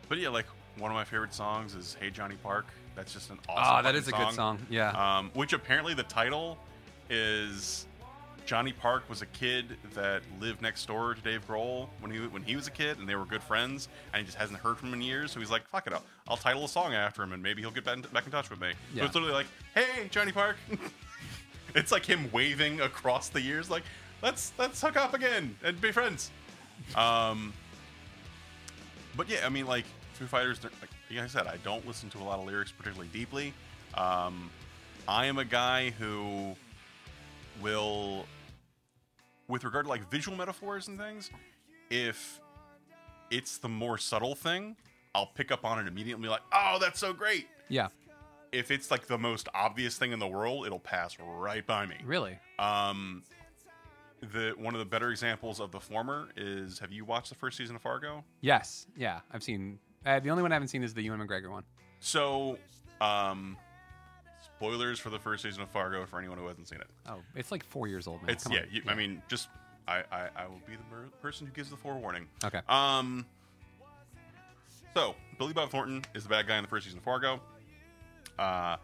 but yeah, like one of my favorite songs is "Hey Johnny Park." That's just an awesome. Oh, that is a good song. Yeah. Um, which apparently the title is Johnny Park was a kid that lived next door to Dave Grohl when he when he was a kid, and they were good friends, and he just hasn't heard from him in years. So he's like, "Fuck it, I'll, I'll title a song after him, and maybe he'll get back in, back in touch with me." Yeah. So it's literally like, "Hey, Johnny Park." it's like him waving across the years, like, "Let's let's hook up again and be friends." Um, but yeah, I mean, like Foo Fighters. Like, like I said, I don't listen to a lot of lyrics particularly deeply. Um, I am a guy who will, with regard to like visual metaphors and things, if it's the more subtle thing, I'll pick up on it immediately. and be Like, oh, that's so great. yeah. If it's like the most obvious thing in the world, it'll pass right by me. Really. Um, the one of the better examples of the former is: Have you watched the first season of Fargo? Yes. Yeah. I've seen. Uh, the only one I haven't seen is the Ewan McGregor one. So, um, spoilers for the first season of Fargo for anyone who hasn't seen it. Oh, it's like four years old. Man. It's Come yeah, on. you, I mean, just I, I I will be the mer- person who gives the forewarning. Okay. Um. So Billy Bob Thornton is the bad guy in the first season of Fargo. Uh,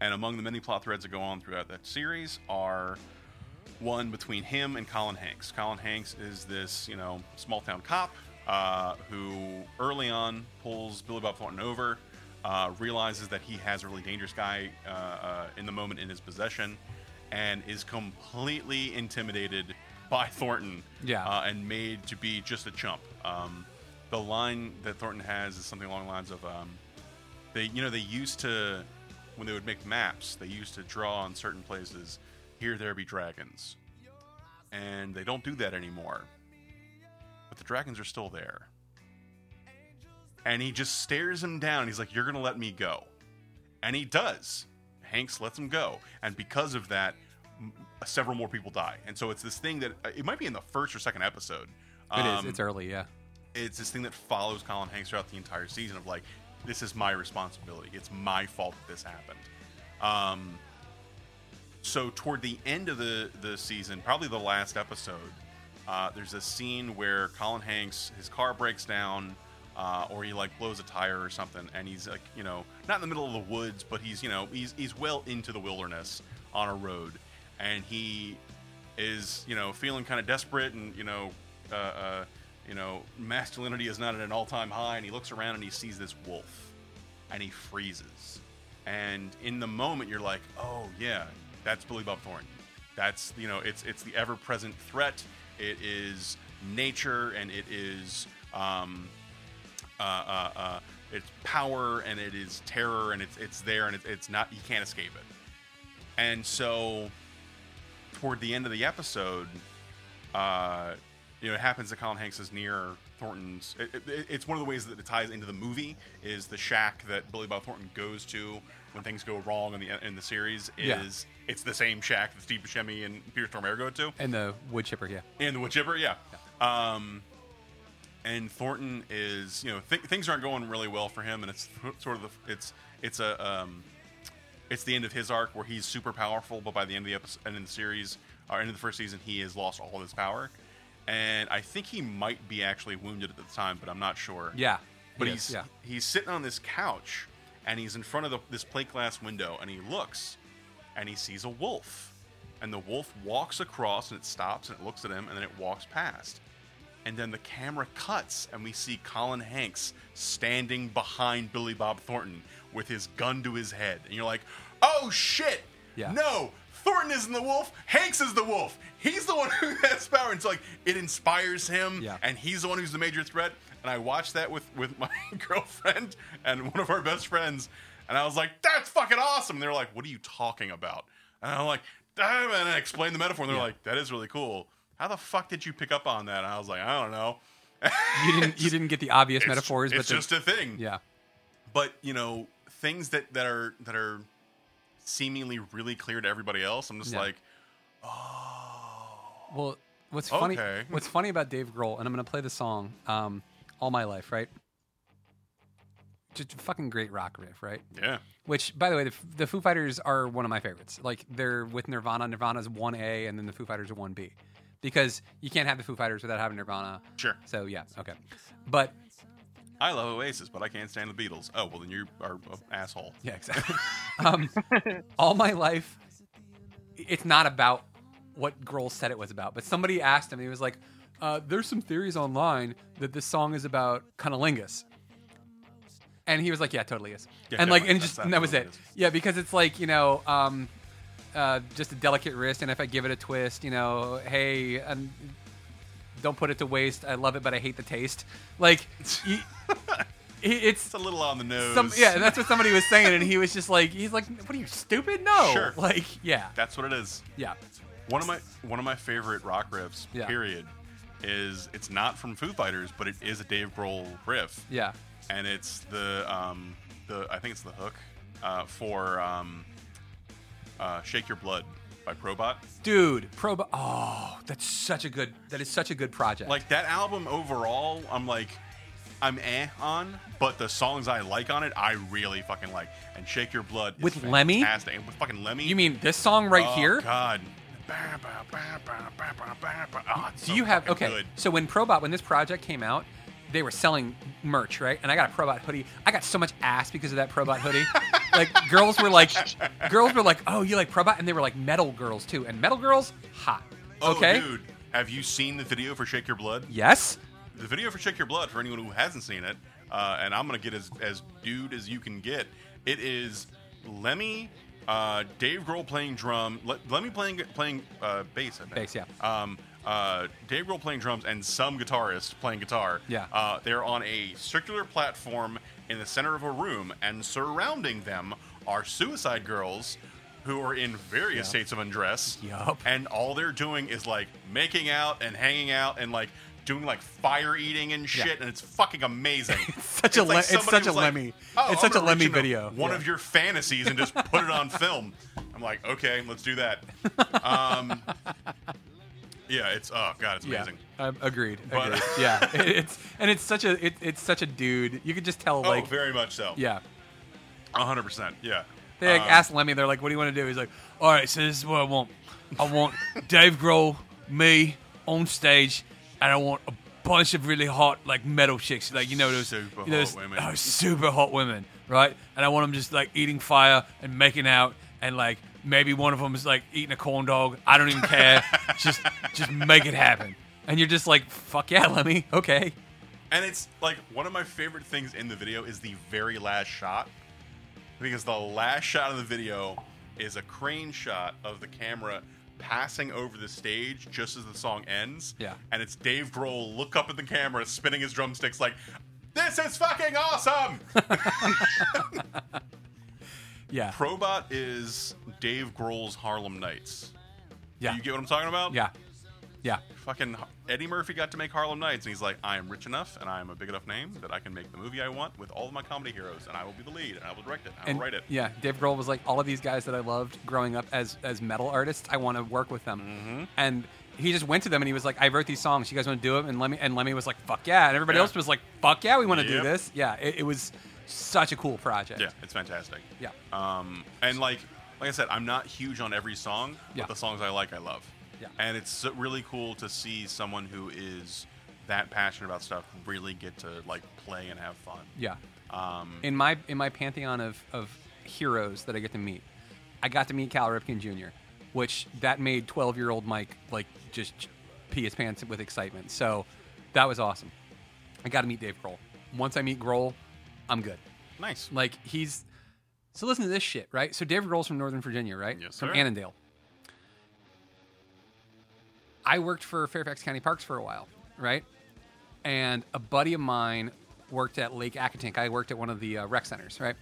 and among the many plot threads that go on throughout that series are one between him and Colin Hanks. Colin Hanks is this, you know, small town cop uh, who early on pulls Billy Bob Thornton over, uh, realizes that he has a really dangerous guy uh, uh, in the moment in his possession, and is completely intimidated by Thornton Yeah. uh, and made to be just a chump. Um, the line that Thornton has is something along the lines of, um, they, you know, they used to, when they would make maps, they used to draw on certain places, here there be dragons, and they don't do that anymore. But the dragons are still there. And he just stares him down. He's like, "You're gonna let me go," and he does. Hanks lets him go, and because of that, m- several more people die. And so it's this thing that uh, it might be in the first or second episode. It is. Um, It's early. Yeah. it's this thing that follows Colin Hanks throughout the entire season of like, this is my responsibility. It's my fault that this happened. Um, so toward the end of the the season, probably the last episode, uh, there's a scene where Colin Hanks his car breaks down. Uh, or he like blows a tire or something, and he's like, you know, not in the middle of the woods, but he's, you know, he's he's well into the wilderness on a road, and he is you know feeling kind of desperate and you know uh, uh, you know masculinity is not at an all-time high and he looks around and he sees this wolf and he freezes and in the moment you're like oh yeah that's billy bob thornton that's you know it's it's the ever-present threat it is nature and it is um, uh, uh, uh, it's power and it is terror and it's it's there and it's, it's not you can't escape it and so toward the end of the episode, uh, you know, it happens that Colin Hanks is near Thornton's. It, it, it's one of the ways that it ties into the movie is the shack that Billy Bob Thornton goes to when things go wrong in the in the series. Is. It's the same shack that Steve Buscemi and Peter Stormare go to, And the wood chipper. Yeah. and the wood chipper, yeah. Um, and Thornton is, you know, th- things aren't going really well for him, and it's sort of the it's it's a um, it's the end of his arc where he's super powerful, but by the end of the episode, end of the series, or end of the first season, he has lost all of his power, and I think he might be actually wounded at the time, but I'm not sure. Yeah. But He he's yeah. he's sitting on this couch, and he's in front of the, this plate glass window, and he looks, and he sees a wolf, and the wolf walks across, and it stops, and it looks at him, and then it walks past, and then the camera cuts, and we see Colin Hanks standing behind Billy Bob Thornton with his gun to his head, and you're like, oh shit, Yeah. no. Thornton isn't the wolf. Hanks is the wolf. He's the one who has power. And so, like, it inspires him, Yeah. and he's the one who's the major threat. And I watched that with with my girlfriend and one of our best friends, and I was like, "That's fucking awesome!" And they're like, "What are you talking about?" And I'm like, "Ah," and I explained the metaphor, and they're Yeah. like, "That is really cool. How the fuck did you pick up on that?" And I was like, "I don't know." You didn't. You didn't get the obvious It's- metaphors, It's but just a thing. yeah. But you know, things that that are that are seemingly really clear to everybody else. I'm just Yeah. like, oh. Well, what's funny? Okay. What's funny about Dave Grohl, and I'm gonna play the song um, "All My Life," right? Just a fucking great rock riff, right? yeah, Which, by the way, the, the Foo Fighters are one of my favorites. Like they're with Nirvana. Nirvana's one A, and then the Foo Fighters are one B, because you can't have the Foo Fighters without having Nirvana. sure. So yeah, okay. But I love Oasis, but I can't stand the Beatles. Oh well, then you are an asshole. Yeah, exactly. um, all my life, it's not about what Grohl said it was about. But somebody asked him, he was like, uh, "There's some theories online that this song is about cunnilingus." And he was like, "Yeah, totally is." Yeah, and like, and just and that was it. Yeah, because it's like you know, um, uh, just a delicate wrist, and if I give it a twist, you know, hey, um, don't put it to waste. I love it, but I hate the taste. Like, he, he- it's It's a little on the nose. some, yeah, that's what somebody was saying, and he was just like, he's like, "What are you stupid? No, Sure. like, yeah, That's what it is. yeah, One of my one of my favorite rock riffs, Yeah. period, is it's not from Foo Fighters, but it is a Dave Grohl riff, yeah, and it's the um the I think it's the hook uh, for um uh, "Shake Your Blood" by Probot. dude, Pro. Oh, that's such a good. That is such a good project. Like that album overall, I'm like. I'm eh on, but the songs I like on it, I really fucking like. And "Shake Your Blood" is With Lemmy? fantastic. And with fucking Lemmy. you mean this song right Oh, here? God. Oh, it's Do you have okay? good. So when Probot, when this project came out, they were selling merch, right? And I got a Probot hoodie. I got so much ass because of that Probot hoodie. like girls were like, girls were like, oh, you like Probot, and they were like metal girls too, and metal girls, hot. Oh, Okay. dude, have you seen the video for "Shake Your Blood"? Yes. the video for Shake Your Blood for anyone who hasn't seen it, uh, and I'm gonna get as as dude as you can get. It is Lemmy, uh, Dave Grohl playing drum, Le- Lemmy playing playing uh, bass. I think. Bass, yeah. Um, uh, Dave Grohl playing drums and some guitarist playing guitar. Yeah. Uh, they're on a circular platform in the center of a room, and surrounding them are Suicide Girls. Who are in various states of undress, Yup. and all they're doing is like making out and hanging out and like doing like fire eating and shit, Yeah. and it's fucking amazing. such a Le- it's such a like, Lemmy- "Oh, it's I'm such a Lemmy video." One Yeah. of your fantasies and just put it on film. I'm like, okay, let's do that. Um, yeah, it's oh god, it's Yeah, amazing. um, agreed. But- agreed. yeah, it, it's and it's such a it, it's such a dude. You could just tell oh, like very much so. yeah. hundred percent. Yeah. They like Um, asked Lemmy, they're like, "What do you want to do?" He's like, "All right, so this is what I want. I want Dave Grohl, me on stage, and I want a bunch of really hot like metal chicks, like you know those Super you know, hot those- women. oh, super hot women, right? And I want them just like eating fire and making out, and like maybe one of them is like eating a corn dog. I don't even care. just just make it happen." And you're just like, "Fuck yeah, Lemmy, okay." And it's like one of my favorite things in the video is the very last shot. Because the last shot of the video is a crane shot of the camera passing over the stage just as the song ends. Yeah. And it's Dave Grohl look up at the camera, spinning his drumsticks like, This is fucking awesome! Yeah, Probot is Dave Grohl's Harlem Nights. yeah, you get what I'm talking about? yeah, yeah. Fucking Eddie Murphy got to make Harlem Nights, and he's like, I am rich enough and I am a big enough name that I can make the movie I want with all of my comedy heroes, and I will be the lead, and I will direct it, and I will write it. Yeah, Dave Grohl was like all of these guys that I loved growing up as as metal artists. I want to work with them, Mm-hmm. and he just went to them and he was like, "I wrote these songs. You guys want to do them?" And Lemmy and Lemmy was like, "Fuck yeah!" And everybody else was like, "Fuck yeah, we want to do this." Yeah, it, it was such a cool project. Yeah, it's fantastic. yeah, Um, and like, like I said, I'm not huge on every song, but Yeah. the songs I like, I love. Yeah. And it's really cool to see someone who is that passionate about stuff really get to like play and have fun. yeah. Um, In my in my pantheon of of heroes that I get to meet, I got to meet Cal Ripken Jr., which that made 12 year old Mike like just pee his pants with excitement. So that was awesome. I got to meet Dave Grohl. Once I meet Grohl, I'm good. nice. Like he's so listen to this shit, right? So David Grohl's from Northern Virginia, right? Yes, from sir. Annandale. I worked for Fairfax County Parks for a while, right? And a buddy of mine worked at Lake Accotink. I worked at one of the uh, rec centers, right?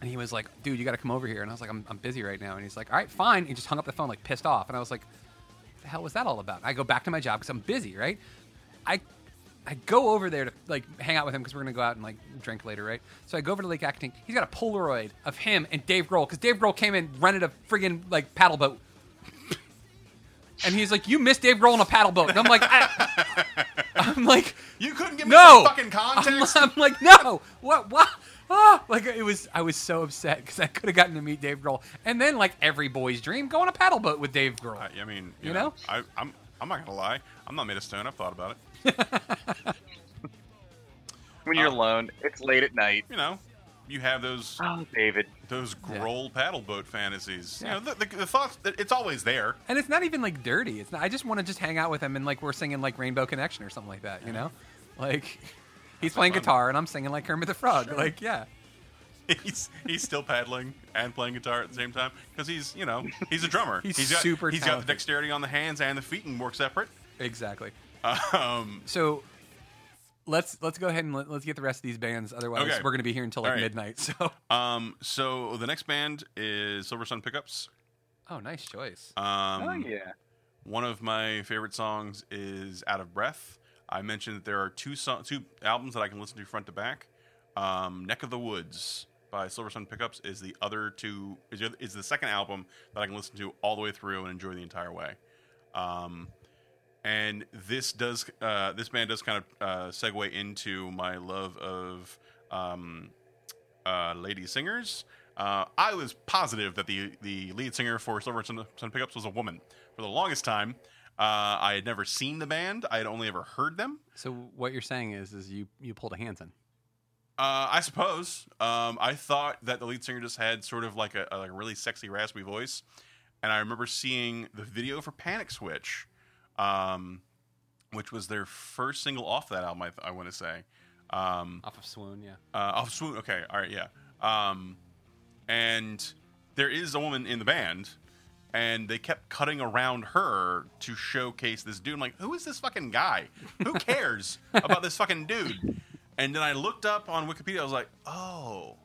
And he was like, "Dude, you got to come over here." And I was like, I'm, "I'm busy right now." And he's like, "All right, fine." He just hung up the phone, like pissed off. And I was like, "What the hell was that all about?" I go back to my job because I'm busy, right? I I go over there to like hang out with him because we're gonna go out and like drink later, right? So I go over to Lake Accotink. He's got a Polaroid of him and Dave Grohl because Dave Grohl came and rented a friggin' like paddle boat, and he's like, "You missed Dave Grohl in a paddle boat," and I'm like, I, "I'm like, You couldn't give me no, some fucking I'm. I'm like, no, what, what? Ah, like it was, I was so upset because I could have gotten to meet Dave Grohl, and then like every boy's dream, go on a paddle boat with Dave Grohl. I, I mean, you, You know, know? I, I'm I'm not gonna lie. I'm not made of stone. I've thought about it. When you're Uh, alone, it's late at night. You know, you have those Oh, David. those Yeah. Grohl paddle boat fantasies. Yeah. You know, the, the, the thoughts. It's always there. And it's not even like dirty. It's not, I just want to just hang out with him and like we're singing like Rainbow Connection or something like that. You know, like he's playing fun. guitar and I'm singing like Kermit the Frog. Sure. Like yeah, he's he's still paddling and playing guitar at the same time because he's you know he's a drummer. He's got, super He's got the dexterity on the hands and the feet and work separate. exactly. Um, So let's let's go ahead and let, let's get the rest of these bands. Otherwise, Okay. we're gonna be here until like All right. midnight. So um, so the next band is Silver Sun Pickups. oh, nice choice. Um, oh yeah. One of my favorite songs is "Out of Breath." I mentioned that there are two so- two albums that I can listen to front to back. Um, "Neck of the Woods" by Silver Sun Pickups is the other two is the, is the second album that I can listen to all the way through and enjoy the entire way. Um, and this does uh, this band does kind of uh, segue into my love of um, uh, lady singers. Uh, I was positive that the the lead singer for Silver Sun, Sun Pickups was a woman for the longest time. Uh, I had never seen the band; I had only ever heard them. So what you're saying is is you you pulled a Hanson. Uh, I suppose. Um, I thought that the lead singer just had sort of like a, a, like a really sexy, raspy voice, and I remember seeing the video for Panic Switch, um, which was their first single off that album. I, I want to say. Um, Off of Swoon, yeah. uh, off of Swoon. Okay, all right, yeah. Um, and there is a woman in the band, and they kept cutting around her to showcase this dude. I'm like, who is this fucking guy? Who cares about this fucking dude? And then I looked up on Wikipedia. I was like, oh,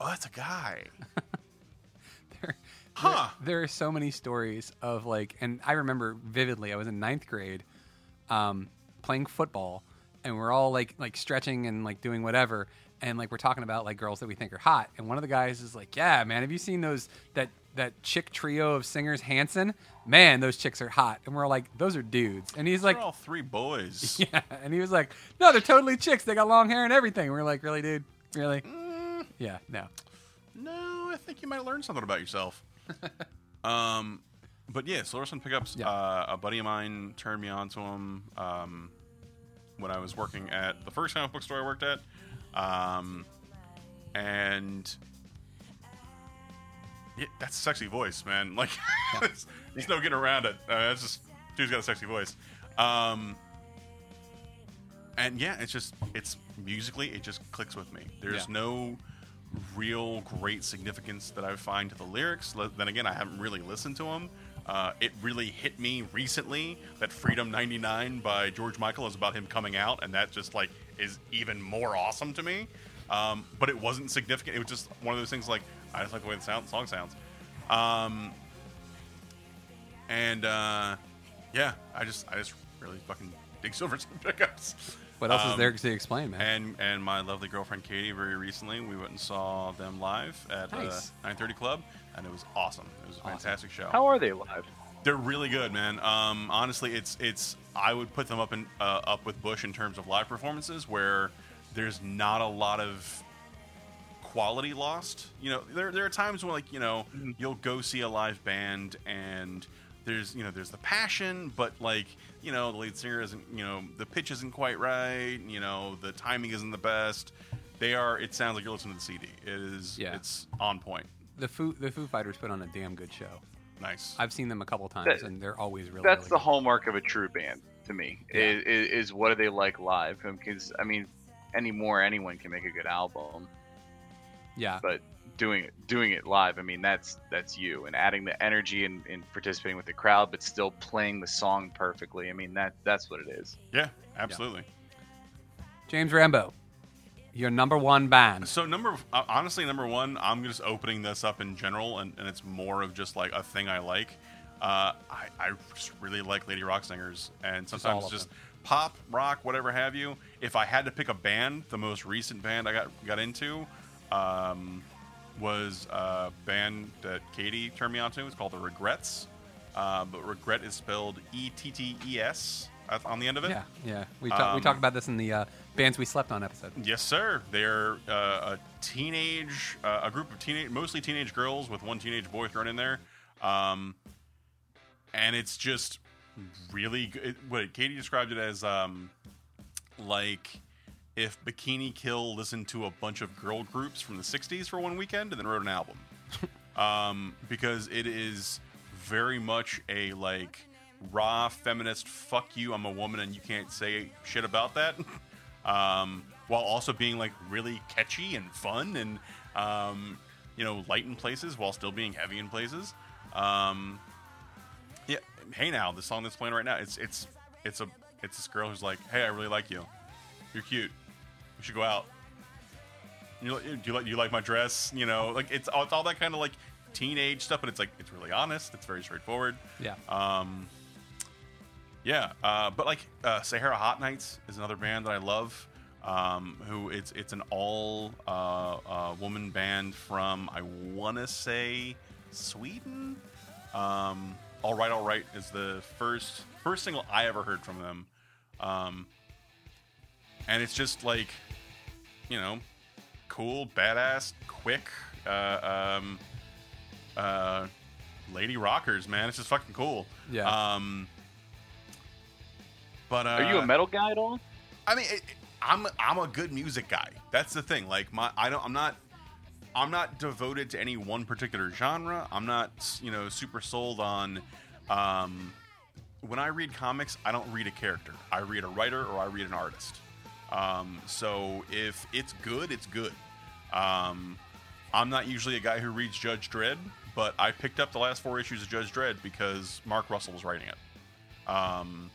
oh, that's a guy. There- Huh. There are so many stories of like, and I remember vividly. I was in ninth grade, um, playing football, and we're all like like stretching and like doing whatever, and like we're talking about like girls that we think are hot, and one of the guys is like, "Yeah, man, have you seen those that that chick trio of singers, Hanson? Man, those chicks are hot." And we're like, "Those are dudes," and he's like, They're all three boys. "Yeah," and he was like, "No, they're totally chicks. They got long hair and everything." we're like, "Really, dude? Really?" Mm, Yeah, no. no, I think you might learn something about yourself. um, but yeah, Silversun Pickups. Yeah. Uh, a buddy of mine turned me on to him um, when I was working at the first comic book store I worked at, um, and yeah, that's a sexy voice, man. Like, there's, there's no getting around it. Uh, that's just dude's got a sexy voice. Um, and yeah, it's just it's musically it just clicks with me. There's Yeah. no real great significance that I find to the lyrics. Then again, I haven't really listened to them. Uh, it really hit me recently that "Freedom '99" by George Michael is about him coming out, and that just like is even more awesome to me. Um, but it wasn't significant. It was just one of those things like I just like the way the sound, song sounds. Um, and uh, yeah, I just I just really fucking dig Silversun Pickups. What else is Um, there to explain, man? And and my lovely girlfriend Katie very recently we went and saw them live at Nice. uh, 9:30 Club, and it was awesome. It was a Awesome. fantastic show. How are they live? They're really good, man. Um, honestly, it's it's I would put them up in uh, up with Bush in terms of live performances, where there's not a lot of quality lost. You know, there there are times when like you know you'll go see a live band and there's you know there's the passion, but like you know the lead singer isn't you know the pitch isn't quite right. You know the timing isn't the best. They are. It sounds like you're listening to the CD. It is. Yeah. It's on point. the Foo the Foo Fighters put on a damn good show. Nice. I've seen them a couple times, That- and they're always really. That's really the good. hallmark of a true band to me. Yeah. Is, is, is what do they like live? Because I mean, anymore anyone can make a good album, Yeah, but doing it doing it live, I mean that's that's you and adding the energy and, and participating with the crowd, but still playing the song perfectly. I mean that that's what it is. yeah. Absolutely. James Rambo, your number one band. So number uh, honestly number one, I'm just opening this up in general, and, and it's more of just like a thing I like. Uh, I, I just really like lady rock singers, and sometimes of just pop, rock, whatever have you. If I had to pick a band, the most recent band I got got into um, was a band that Katie turned me on to. It's called the Regrettes, uh, but regret is spelled E T T E S on the end of it. Yeah, yeah. We talk, we Um, talked about this in the uh, bands we slept on episode. Yes, sir. They're uh, a teenage, uh, a group of teenage, mostly teenage girls with one teenage boy thrown in there, um, and it's just really good. What Katie described it as, um, like if Bikini Kill listened to a bunch of girl groups from the '60s for one weekend and then wrote an album, um, because it is very much a like raw feminist fuck you i'm a woman and you can't say shit about that. Um, while also being like really catchy and fun and um, you know light in places while still being heavy in places. Um, yeah hey now the song that's playing right now it's it's it's a it's this girl who's like hey i really like you. You're cute we should go out. You do you like do you like my dress? You know like it's all, it's all that kind of like teenage stuff but it's like it's really honest. It's very straightforward. Yeah, um, yeah, uh, but like uh, Sahara Hot Nights is another band that I love. Um, who it's it's an all uh, uh, woman band from I want to say Sweden. Um, all right, all right is the first first single I ever heard from them, um, and it's just like you know, cool, badass, quick. Uh, um, uh, lady rockers, man. It's just fucking cool. Yeah. Um. But uh, Are you a metal guy at all? I mean, it, it- I'm I'm a good music guy. That's the thing. Like my, I don't. I'm not. I'm not devoted to any one particular genre. I'm not, you know, super sold on, um, when I read comics, I don't read a character. I read a writer or I read an artist. Um, so if it's good, it's good. Um, I'm not usually a guy who reads Judge Dredd, but I picked up the last four issues of Judge Dredd because Mark Russell was writing it. Um,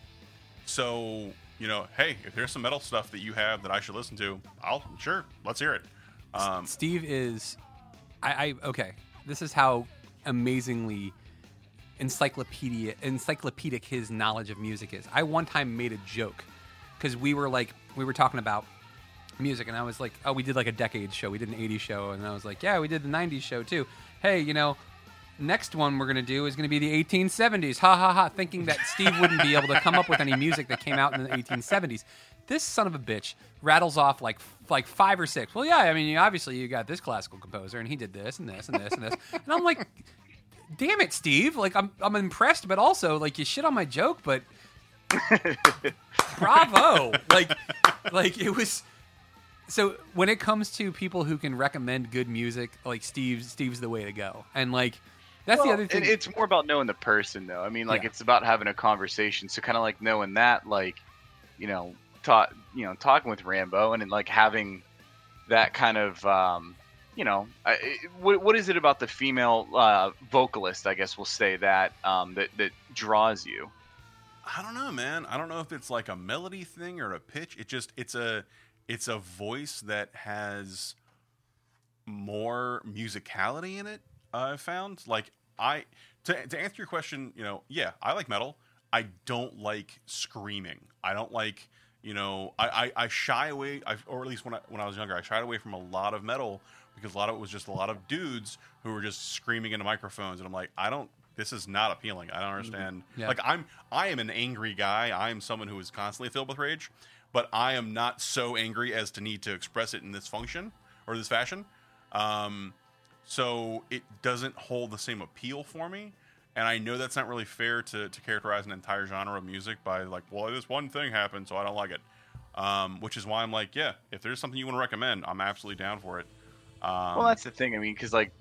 so you know, hey, if there's some metal stuff that you have that I should listen to, I'll sure let's hear it. Um, Steve is, I, I okay. This is how amazingly encyclopedia encyclopedic his knowledge of music is. I one time made a joke because we were like we were talking about music, and I was like, oh, we did like a decade show, we did an '80s show, and I was like, yeah, we did the '90s show too. Hey, you know. Next one we're gonna do is gonna be the 1870s. Ha ha ha! Thinking that Steve wouldn't be able to come up with any music that came out in the 1870s. This son of a bitch rattles off like like five or six. Well, yeah, I mean, obviously you got this classical composer, and he did this and this and this and this, and I'm like, damn it, Steve! Like I'm I'm impressed, but also like you shit on my joke, but bravo! Like like it was. So when it comes to people who can recommend good music, like Steve, Steve's the way to go, and like. That's the other thing. it's more about knowing the person, though. I mean, like Yeah. it's about having a conversation. So kind of like knowing that, like, you know, talk, you know, talking with Rambo, and then like having that kind of, um, you know, I, what, what is it about the female uh, vocalist? I guess we'll say that um, that that draws you. I don't know, man. I don't know if it's like a melody thing or a pitch. It just it's a it's a voice that has more musicality in it. I've found like I to to answer your question, you know, yeah, I like metal. I don't like screaming. I don't like you know I, I, I shy away I, or at least when I, when I was younger I shied away from a lot of metal because a lot of it was just a lot of dudes who were just screaming into microphones and I'm like I don't this is not appealing I don't understand Yeah. like I'm I am an angry guy I am someone who is constantly filled with rage but I am not so angry as to need to express it in this function or this fashion um, so it doesn't hold the same appeal for me and I know that's not really fair to, to characterize an entire genre of music by like, well, this one thing happened, so I don't like it. Um, which is why I'm like, yeah, if there's something you want to recommend, I'm absolutely down for it. Um, well, that's the thing. I mean, because like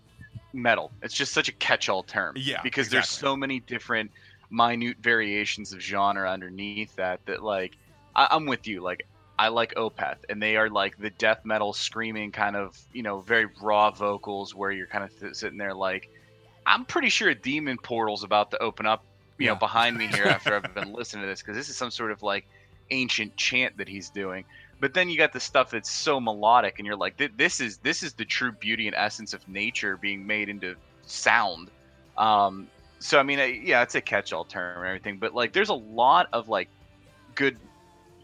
metal, it's just such a catch-all term. Yeah, Because there's so many different minute variations of genre underneath that. That like, I, I'm with you. Like, I like Opeth, and they are like the death metal screaming kind of, you know, very raw vocals where you're kind of th- sitting there like, I'm pretty sure a demon portal's about to open up, you know, behind me here after I've been listening to this because this is some sort of like ancient chant that he's doing. But then you got the stuff that's so melodic, and you're like, this is this is the true beauty and essence of nature being made into sound. Um, so I mean, yeah, it's a catch-all term and everything, but like, there's a lot of like good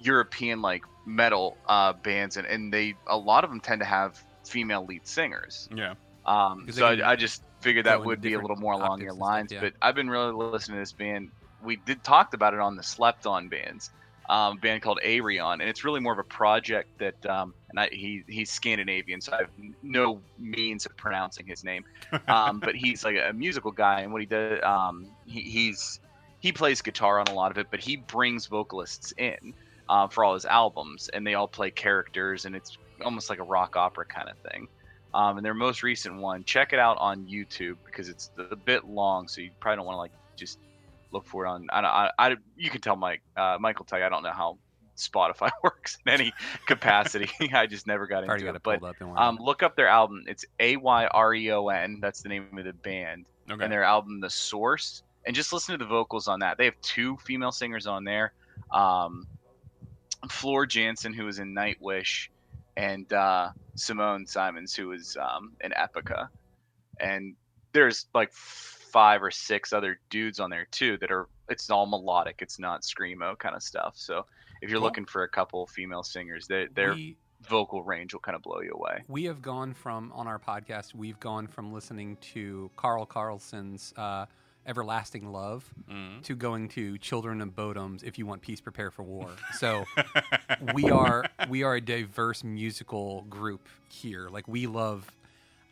European like metal uh, bands, and, and they a lot of them tend to have female lead singers. yeah, Um, so I, I just figured that would be a little more along your and stuff, lines. yeah. But I've been really listening to this band. We did talked about it on the Slept On bands, um, band called Ayreon, and it's really more of a project that. Um, and I, he he's Scandinavian, so I have no means of pronouncing his name. Um, but he's like a musical guy, and what he does, um, he, he's he plays guitar on a lot of it, but he brings vocalists in uh, for all his albums, and they all play characters, and it's almost like a rock opera kind of thing. Um, and their most recent one, check it out on YouTube because it's a bit long, so you probably don't want to like just look for it on. I, I, I you can tell Mike, uh, Michael tell you I don't know how Spotify works in any capacity. I just never got into got it. But up. Um, look up their album. It's A Y R E O N. That's the name of the band okay, and their album The Source, and just listen to the vocals on that. They have two female singers on there, um, Floor Jansen, who was in Nightwish, and uh, Simone Simons, who was um, in Epica, and there's like five or six other dudes on there too that are. It's all melodic. It's not screamo kind of stuff. So if you're Cool. looking for a couple female singers, they, their we, vocal range will kind of blow you away. we have gone from on our podcast. We've gone from listening to Carl Carlton's uh, "Everlasting Love" Mhm. to going to "Children of Bodom's." If you want peace, prepare for war. So we are we are a diverse musical group here. Like we love.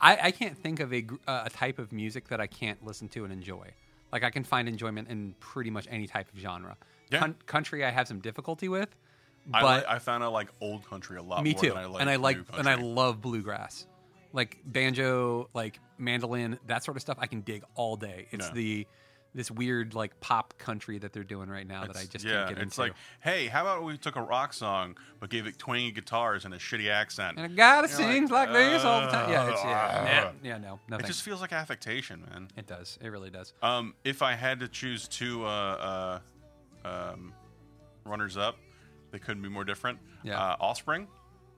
I, I can't think of a uh, a type of music that I can't listen to and enjoy. Like I can find enjoyment in pretty much any type of genre. Yeah. Coun- country, I have some difficulty with, I, but li- I found I like old country a lot me more too. than I like and I like new and I love bluegrass, like banjo, like mandolin, that sort of stuff. I can dig all day. It's Yeah. the this weird like pop country that they're doing right now that I just yeah, can't get it's into. like, hey, how about we took a rock song but gave it twangy guitars and a shitty accent? and a guy that You're like, sings like, this all the time. Yeah, it's, yeah, nah, yeah, no, no, It just feels like affectation, man. it does. It really does. Um, if I had to choose two uh, uh, um, runners up, they couldn't be more different. Yeah. Uh, Offspring.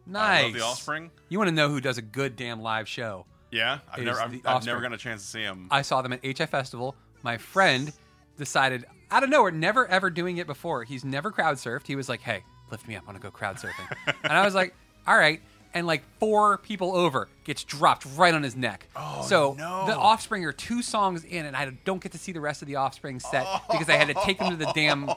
I Nice. love the Offspring. You want to know who does a good damn live show? Yeah, I've never, I've, I've never gotten a chance to see them. I saw them at HFStival. My friend decided out of nowhere, never ever doing it before. He's never crowd surfed. He was like, "Hey, lift me up. I want to go crowd surfing." and I was like, "All right." And like four people over gets dropped right on his neck. Oh, so no. the Offspring are two songs in, and I don't get to see the rest of the Offspring set because I had to take him to the damn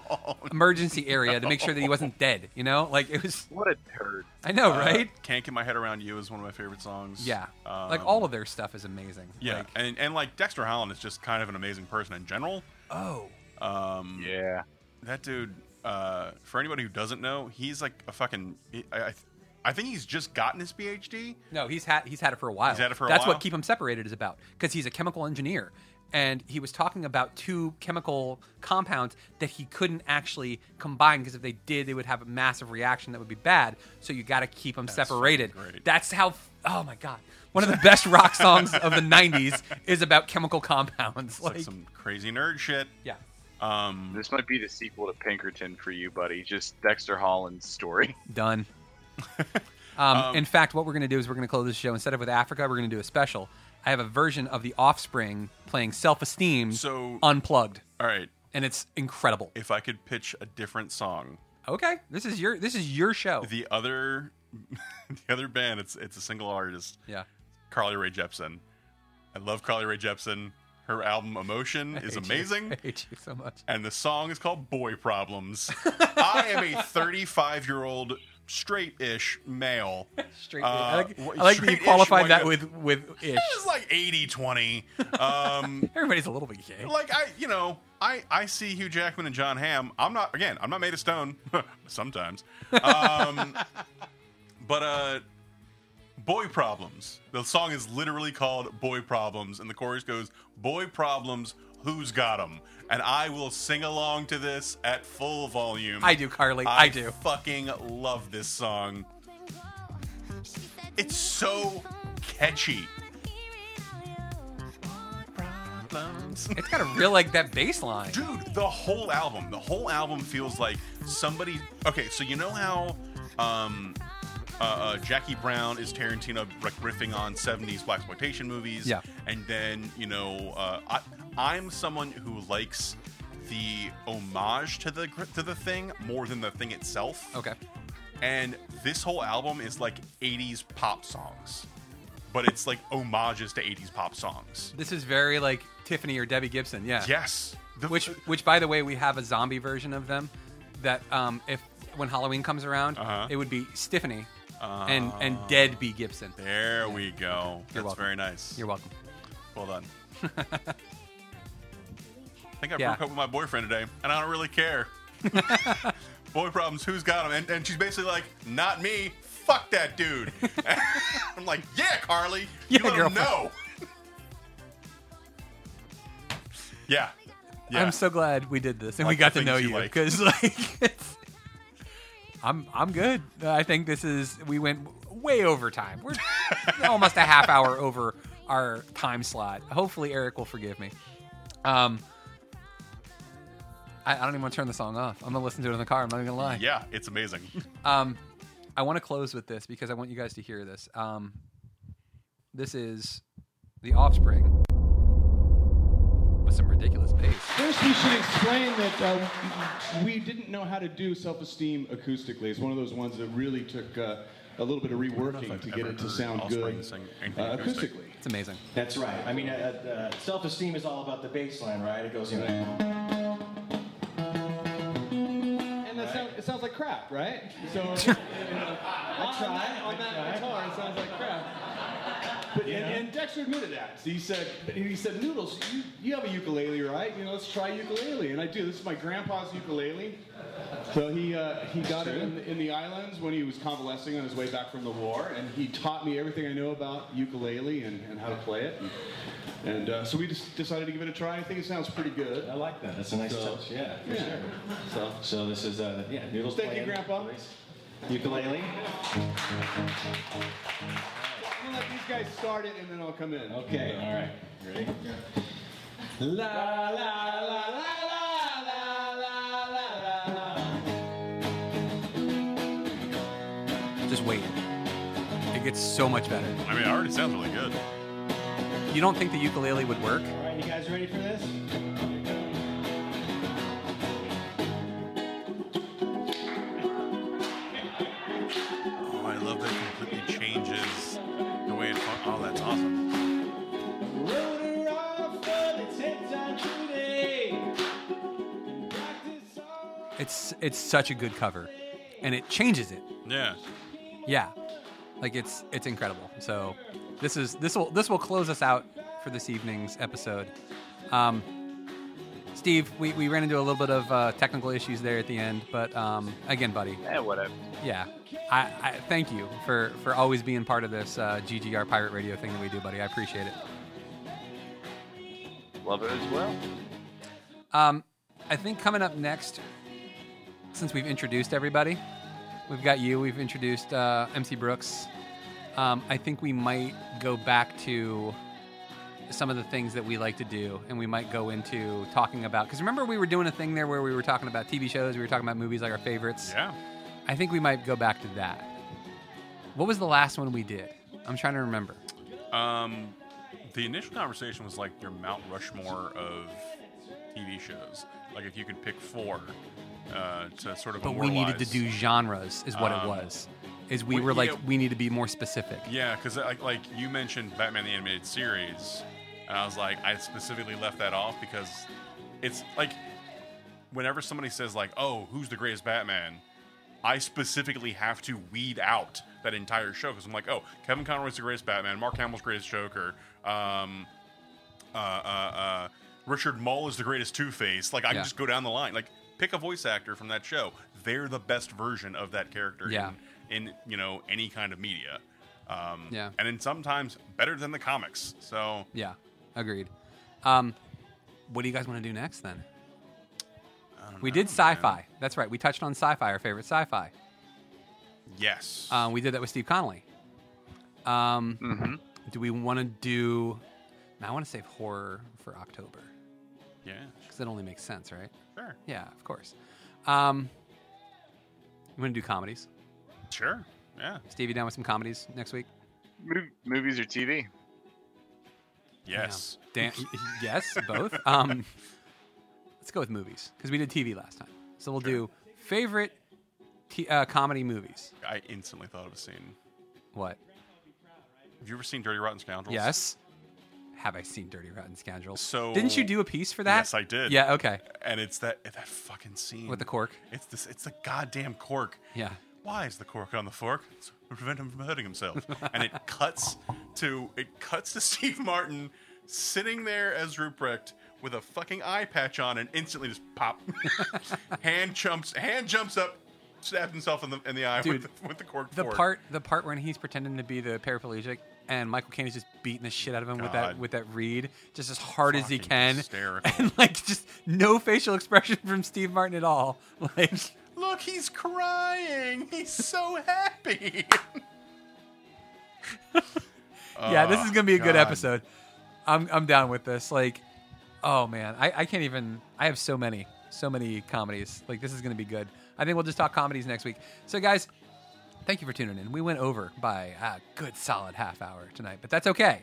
emergency area to make sure that he wasn't dead. You know, like it was. What a turd. I know, Uh, right? Can't get my head around you is one of my favorite songs. Yeah, Um, like all of their stuff is amazing. Yeah, Like, and and like Dexter Holland is just kind of an amazing person in general. oh, Um, Yeah. that dude. Uh, for anybody who doesn't know, he's like a fucking. I, I, I think he's just gotten his PhD. No, he's had he's had it for a while. He's had it for a That's while? what Keep 'Em Separated is about because he's a chemical engineer, and he was talking about two chemical compounds that he couldn't actually combine because if they did, they would have a massive reaction that would be bad. So you got to keep them separated. great. That's how. Oh my god. One of the best rock songs of the '90s is about chemical compounds. It's like, some crazy nerd shit. yeah, Um, This might be the sequel to Pinkerton for you, buddy. Just Dexter Holland's story. done. Um, in fact, what we're going to do is we're going to close this show instead of with Africa, we're going to do a special. I have a version of The Offspring playing Self Esteem So- unplugged, all right, and it's incredible. if I could pitch a different song, Okay, this is your this is your show. the other, the other band, it's it's a single artist, yeah, Carly Rae Jepsen. I love Carly Rae Jepsen. Her album Emotion is hate you. amazing. I hate you so much. and the song is called Boy Problems. I am a 35 year old straight ish male. Straight. Uh, I like, I like that you straight-ish qualified that with with ish. It's like 80 20. Um, Everybody's a little bit gay. like, I, you know, I, I see Hugh Jackman and Jon Hamm. I'm not, again, I'm not made of stone sometimes. Um, but, uh, Boy Problems. The song is literally called Boy Problems, and the chorus goes, Boy Problems, who's got 'em? And I will sing along to this at full volume. I do, Carly. I, do. fucking love this song. It's so catchy. It's got a real like that bass line. Dude, the whole album, the whole album feels like somebody. Okay, so you know how um, uh, uh, Jackie Brown is Tarantino riffing on '70s black exploitation movies, Yeah. and then you know uh, I, I'm someone who likes the homage to the to the thing more than the thing itself. Okay. And this whole album is like 80s pop songs. But it's like homages to 80s pop songs. This is very like Tiffany or Debbie Gibson. Yeah. Yes. The- Which, which, by the way, we have a zombie version of them. That um, if when Halloween comes around, Uh-huh. it would be Tiffany and and ah. Dead B Gibson. There we go. That's welcome. very nice. You're welcome. well done. I think I Yeah. broke up with my boyfriend today, and I don't really care. Boy problems, who's got them? And, and she's basically like, not me. Fuck that dude. I'm like, yeah, Carly. You Yeah, let him know. yeah. Yeah. I'm so glad we did this and Like we got to know you you because like it's, I'm I'm good. I think this is we went way over time. We're almost a half hour over our time slot. Hopefully Eric will forgive me. Um, I, I don't even want to turn the song off. I'm gonna listen to it in the car. I'm not even gonna lie. Yeah, it's amazing. Um, I want to close with this because I want you guys to hear this. Um, this is the Offspring with some ridiculous bass. First, we should explain that uh, we didn't know how to do self-esteem acoustically. It's one of those ones that really took uh, a little bit of reworking to get it to sound good uh, acoustically. It's amazing. That's right. I mean, uh, uh, self-esteem is all about the bass line, right? It goes, you know. And that sound, it sounds like crap, right? So I tried, on I that tried. guitar, it sounds like crap. But, You and, and Dexter admitted that. So He said, he said, Noodles, you, you have a ukulele, right? You know, let's try ukulele. And I do. This is my grandpa's ukulele. So he uh, he got it in the, in the islands when he was convalescing on his way back from the war, and he taught me everything I know about ukulele and, and how to play it. And, and uh, so we just decided to give it a try. I think it sounds pretty good. I like that. That's a nice So- touch. Yeah, for Yeah. sure. So So this is uh, yeah, noodles. Thank you. Grandpa. Ukulele let these guys start it and then I'll come in. Okay, all right. Ready? La la la la. Just wait. It gets so much better. I mean, it already sounds really good. You don't think the ukulele would work? All right, you guys ready for this? It's it's such a good cover, and it changes it. Yeah. Yeah, like it's it's incredible. So this is this will this will close us out for this evening's episode. Um, Steve, we, we ran into a little bit of uh, technical issues there at the end, but um, again, buddy, Yeah, whatever. yeah, I, I thank you for for always being part of this uh, GGR Pirate Radio thing that we do, buddy. I appreciate it. Love it as well. Um, I think coming up next, since we've introduced everybody, we've got you, we've introduced uh, MC Brooks. Um, I think we might go back to some of the things that we like to do, and we might go into talking about. Because remember, we were doing a thing there where we were talking about TV shows, we were talking about movies like our favorites. Yeah. I think we might go back to that. What was the last one we did? I'm trying to remember. Um, the initial conversation was like your Mount Rushmore of TV shows. Like if you could pick four uh, to sort of. But we needed to do genres, is what it Um, was. Is we we- were like, yeah. we need to be more specific. Yeah, because like, like you mentioned Batman the Animated Series, and I was like, I specifically left that off because it's like whenever somebody says like, "Oh, who's the greatest Batman?" I specifically have to weed out that entire show because I'm like, "Oh, Kevin Conroy's the greatest Batman, Mark Hamill's greatest Joker, um, uh, uh, uh, Richard Moll is the greatest Two Face." Like I can just go down the line, like pick a voice actor from that show. They're the best version of that character. Yeah. In, in you know any kind of media. Um, Yeah. And then sometimes better than the comics. So Yeah, agreed. Um, what do you guys want to do next then? We know, did sci-fi. man. That's right. We touched on sci-fi, our favorite sci-fi. Yes. Um, we did that with Steve Connolly. Um, Mm-hmm. do we want to do? Now I want to save horror for October yeah. Because it only makes sense, right? Sure. Yeah, of course. Um, you want to do comedies? Sure. Yeah. Stevie down with some comedies next week? Mov- movies or TV? Yes. Dan- yes, both. Um, let's go with movies because we did TV last time. So we'll do favorite t- uh, comedy movies. I instantly thought of a scene. What? Have you ever seen Dirty Rotten Scoundrels? Yes. Have I seen Dirty Rotten Scoundrels? So- didn't you do a piece for that? Yes, I did. Yeah. Okay. And it's that that fucking scene With the cork. It's this. It's the goddamn cork. Yeah. Why is the cork on the fork? It's to prevent him from hurting himself. and it cuts to it cuts to Steve Martin sitting there as Ruprecht with a fucking eye patch on, and instantly just pop. hand jumps. Hand jumps up. Stabs himself in the in the eye Dude, with, the, with the cork. The fork. part, the part when he's pretending to be the paraplegic, and Michael Caine's just beating the shit out of him with that God. with that reed, just as hard as he Fucking can, hysterical. and like just no facial expression from Steve Martin at all. Like, Look, he's crying. He's so happy. yeah, this is gonna be a oh, good God. episode. I'm I'm down with this. Like, oh man, I, I can't even. I have so many, so many comedies. Like, this is gonna be good. I think we'll just talk comedies next week. So, guys, thank you for tuning in. We went over by a good solid half hour tonight, but that's okay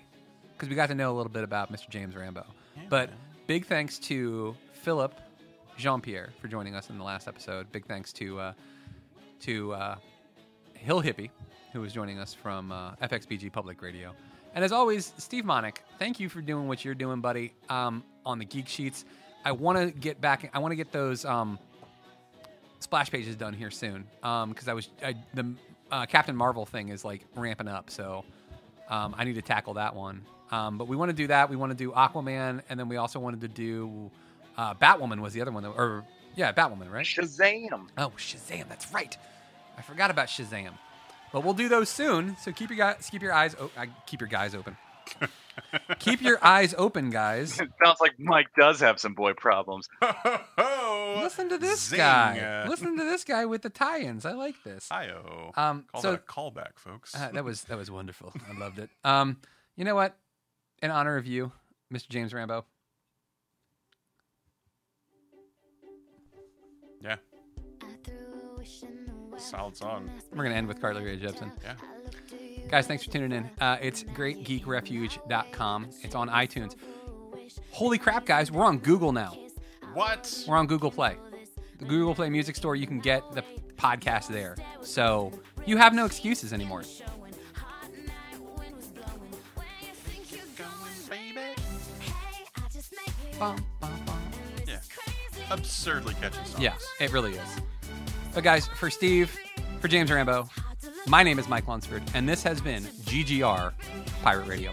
because we got to know a little bit about Mr. James Rambo. but big thanks to Philip Jean Pierre for joining us in the last episode. Big thanks to uh, to uh, Hill Hippie, who was joining us from uh, FXBG Public Radio. And as always, Steve Monick, thank you for doing what you're doing, buddy, um, on the Geek Sheets. I want to get back. I want to get those um, splash pages done here soon because I was I, the uh, Captain Marvel thing is like ramping up. So Um, I need to tackle that one. Um, but we want to do that. We want to do Aquaman, and then we also wanted to do uh, Batwoman was the other one, that, or yeah, Batwoman, right? Shazam! Oh, Shazam! That's right. I forgot about Shazam. But we'll do those soon. So keep your guys, keep your eyes, o- keep your guys open. keep your eyes open, guys. It sounds like Mike does have some boy problems. Listen to this zing. guy. Listen to this guy with the tie-ins. I like this. Hi-oh. Um, Call so- that a callback, folks. Uh, that was that was wonderful. I loved it. Um, you know what? In honor of you, Mr. James Rambo, yeah. Solid song. we're gonna end with Carly Rae Jepsen. Yeah. Guys, thanks for tuning in. Uh, it's greatgeekrefuge.com. It's on iTunes. Holy crap, guys, we're on Google now. What? We're on Google Play. The Google Play Music Store, you can get the podcast there. So you have no excuses anymore. Bum, bum, bum. Yeah. Absurdly catchy songs. Yeah, it really is. But guys, for Steve, for James Rambo, my name is Mike Lunsford, and this has been GGR Pirate Radio.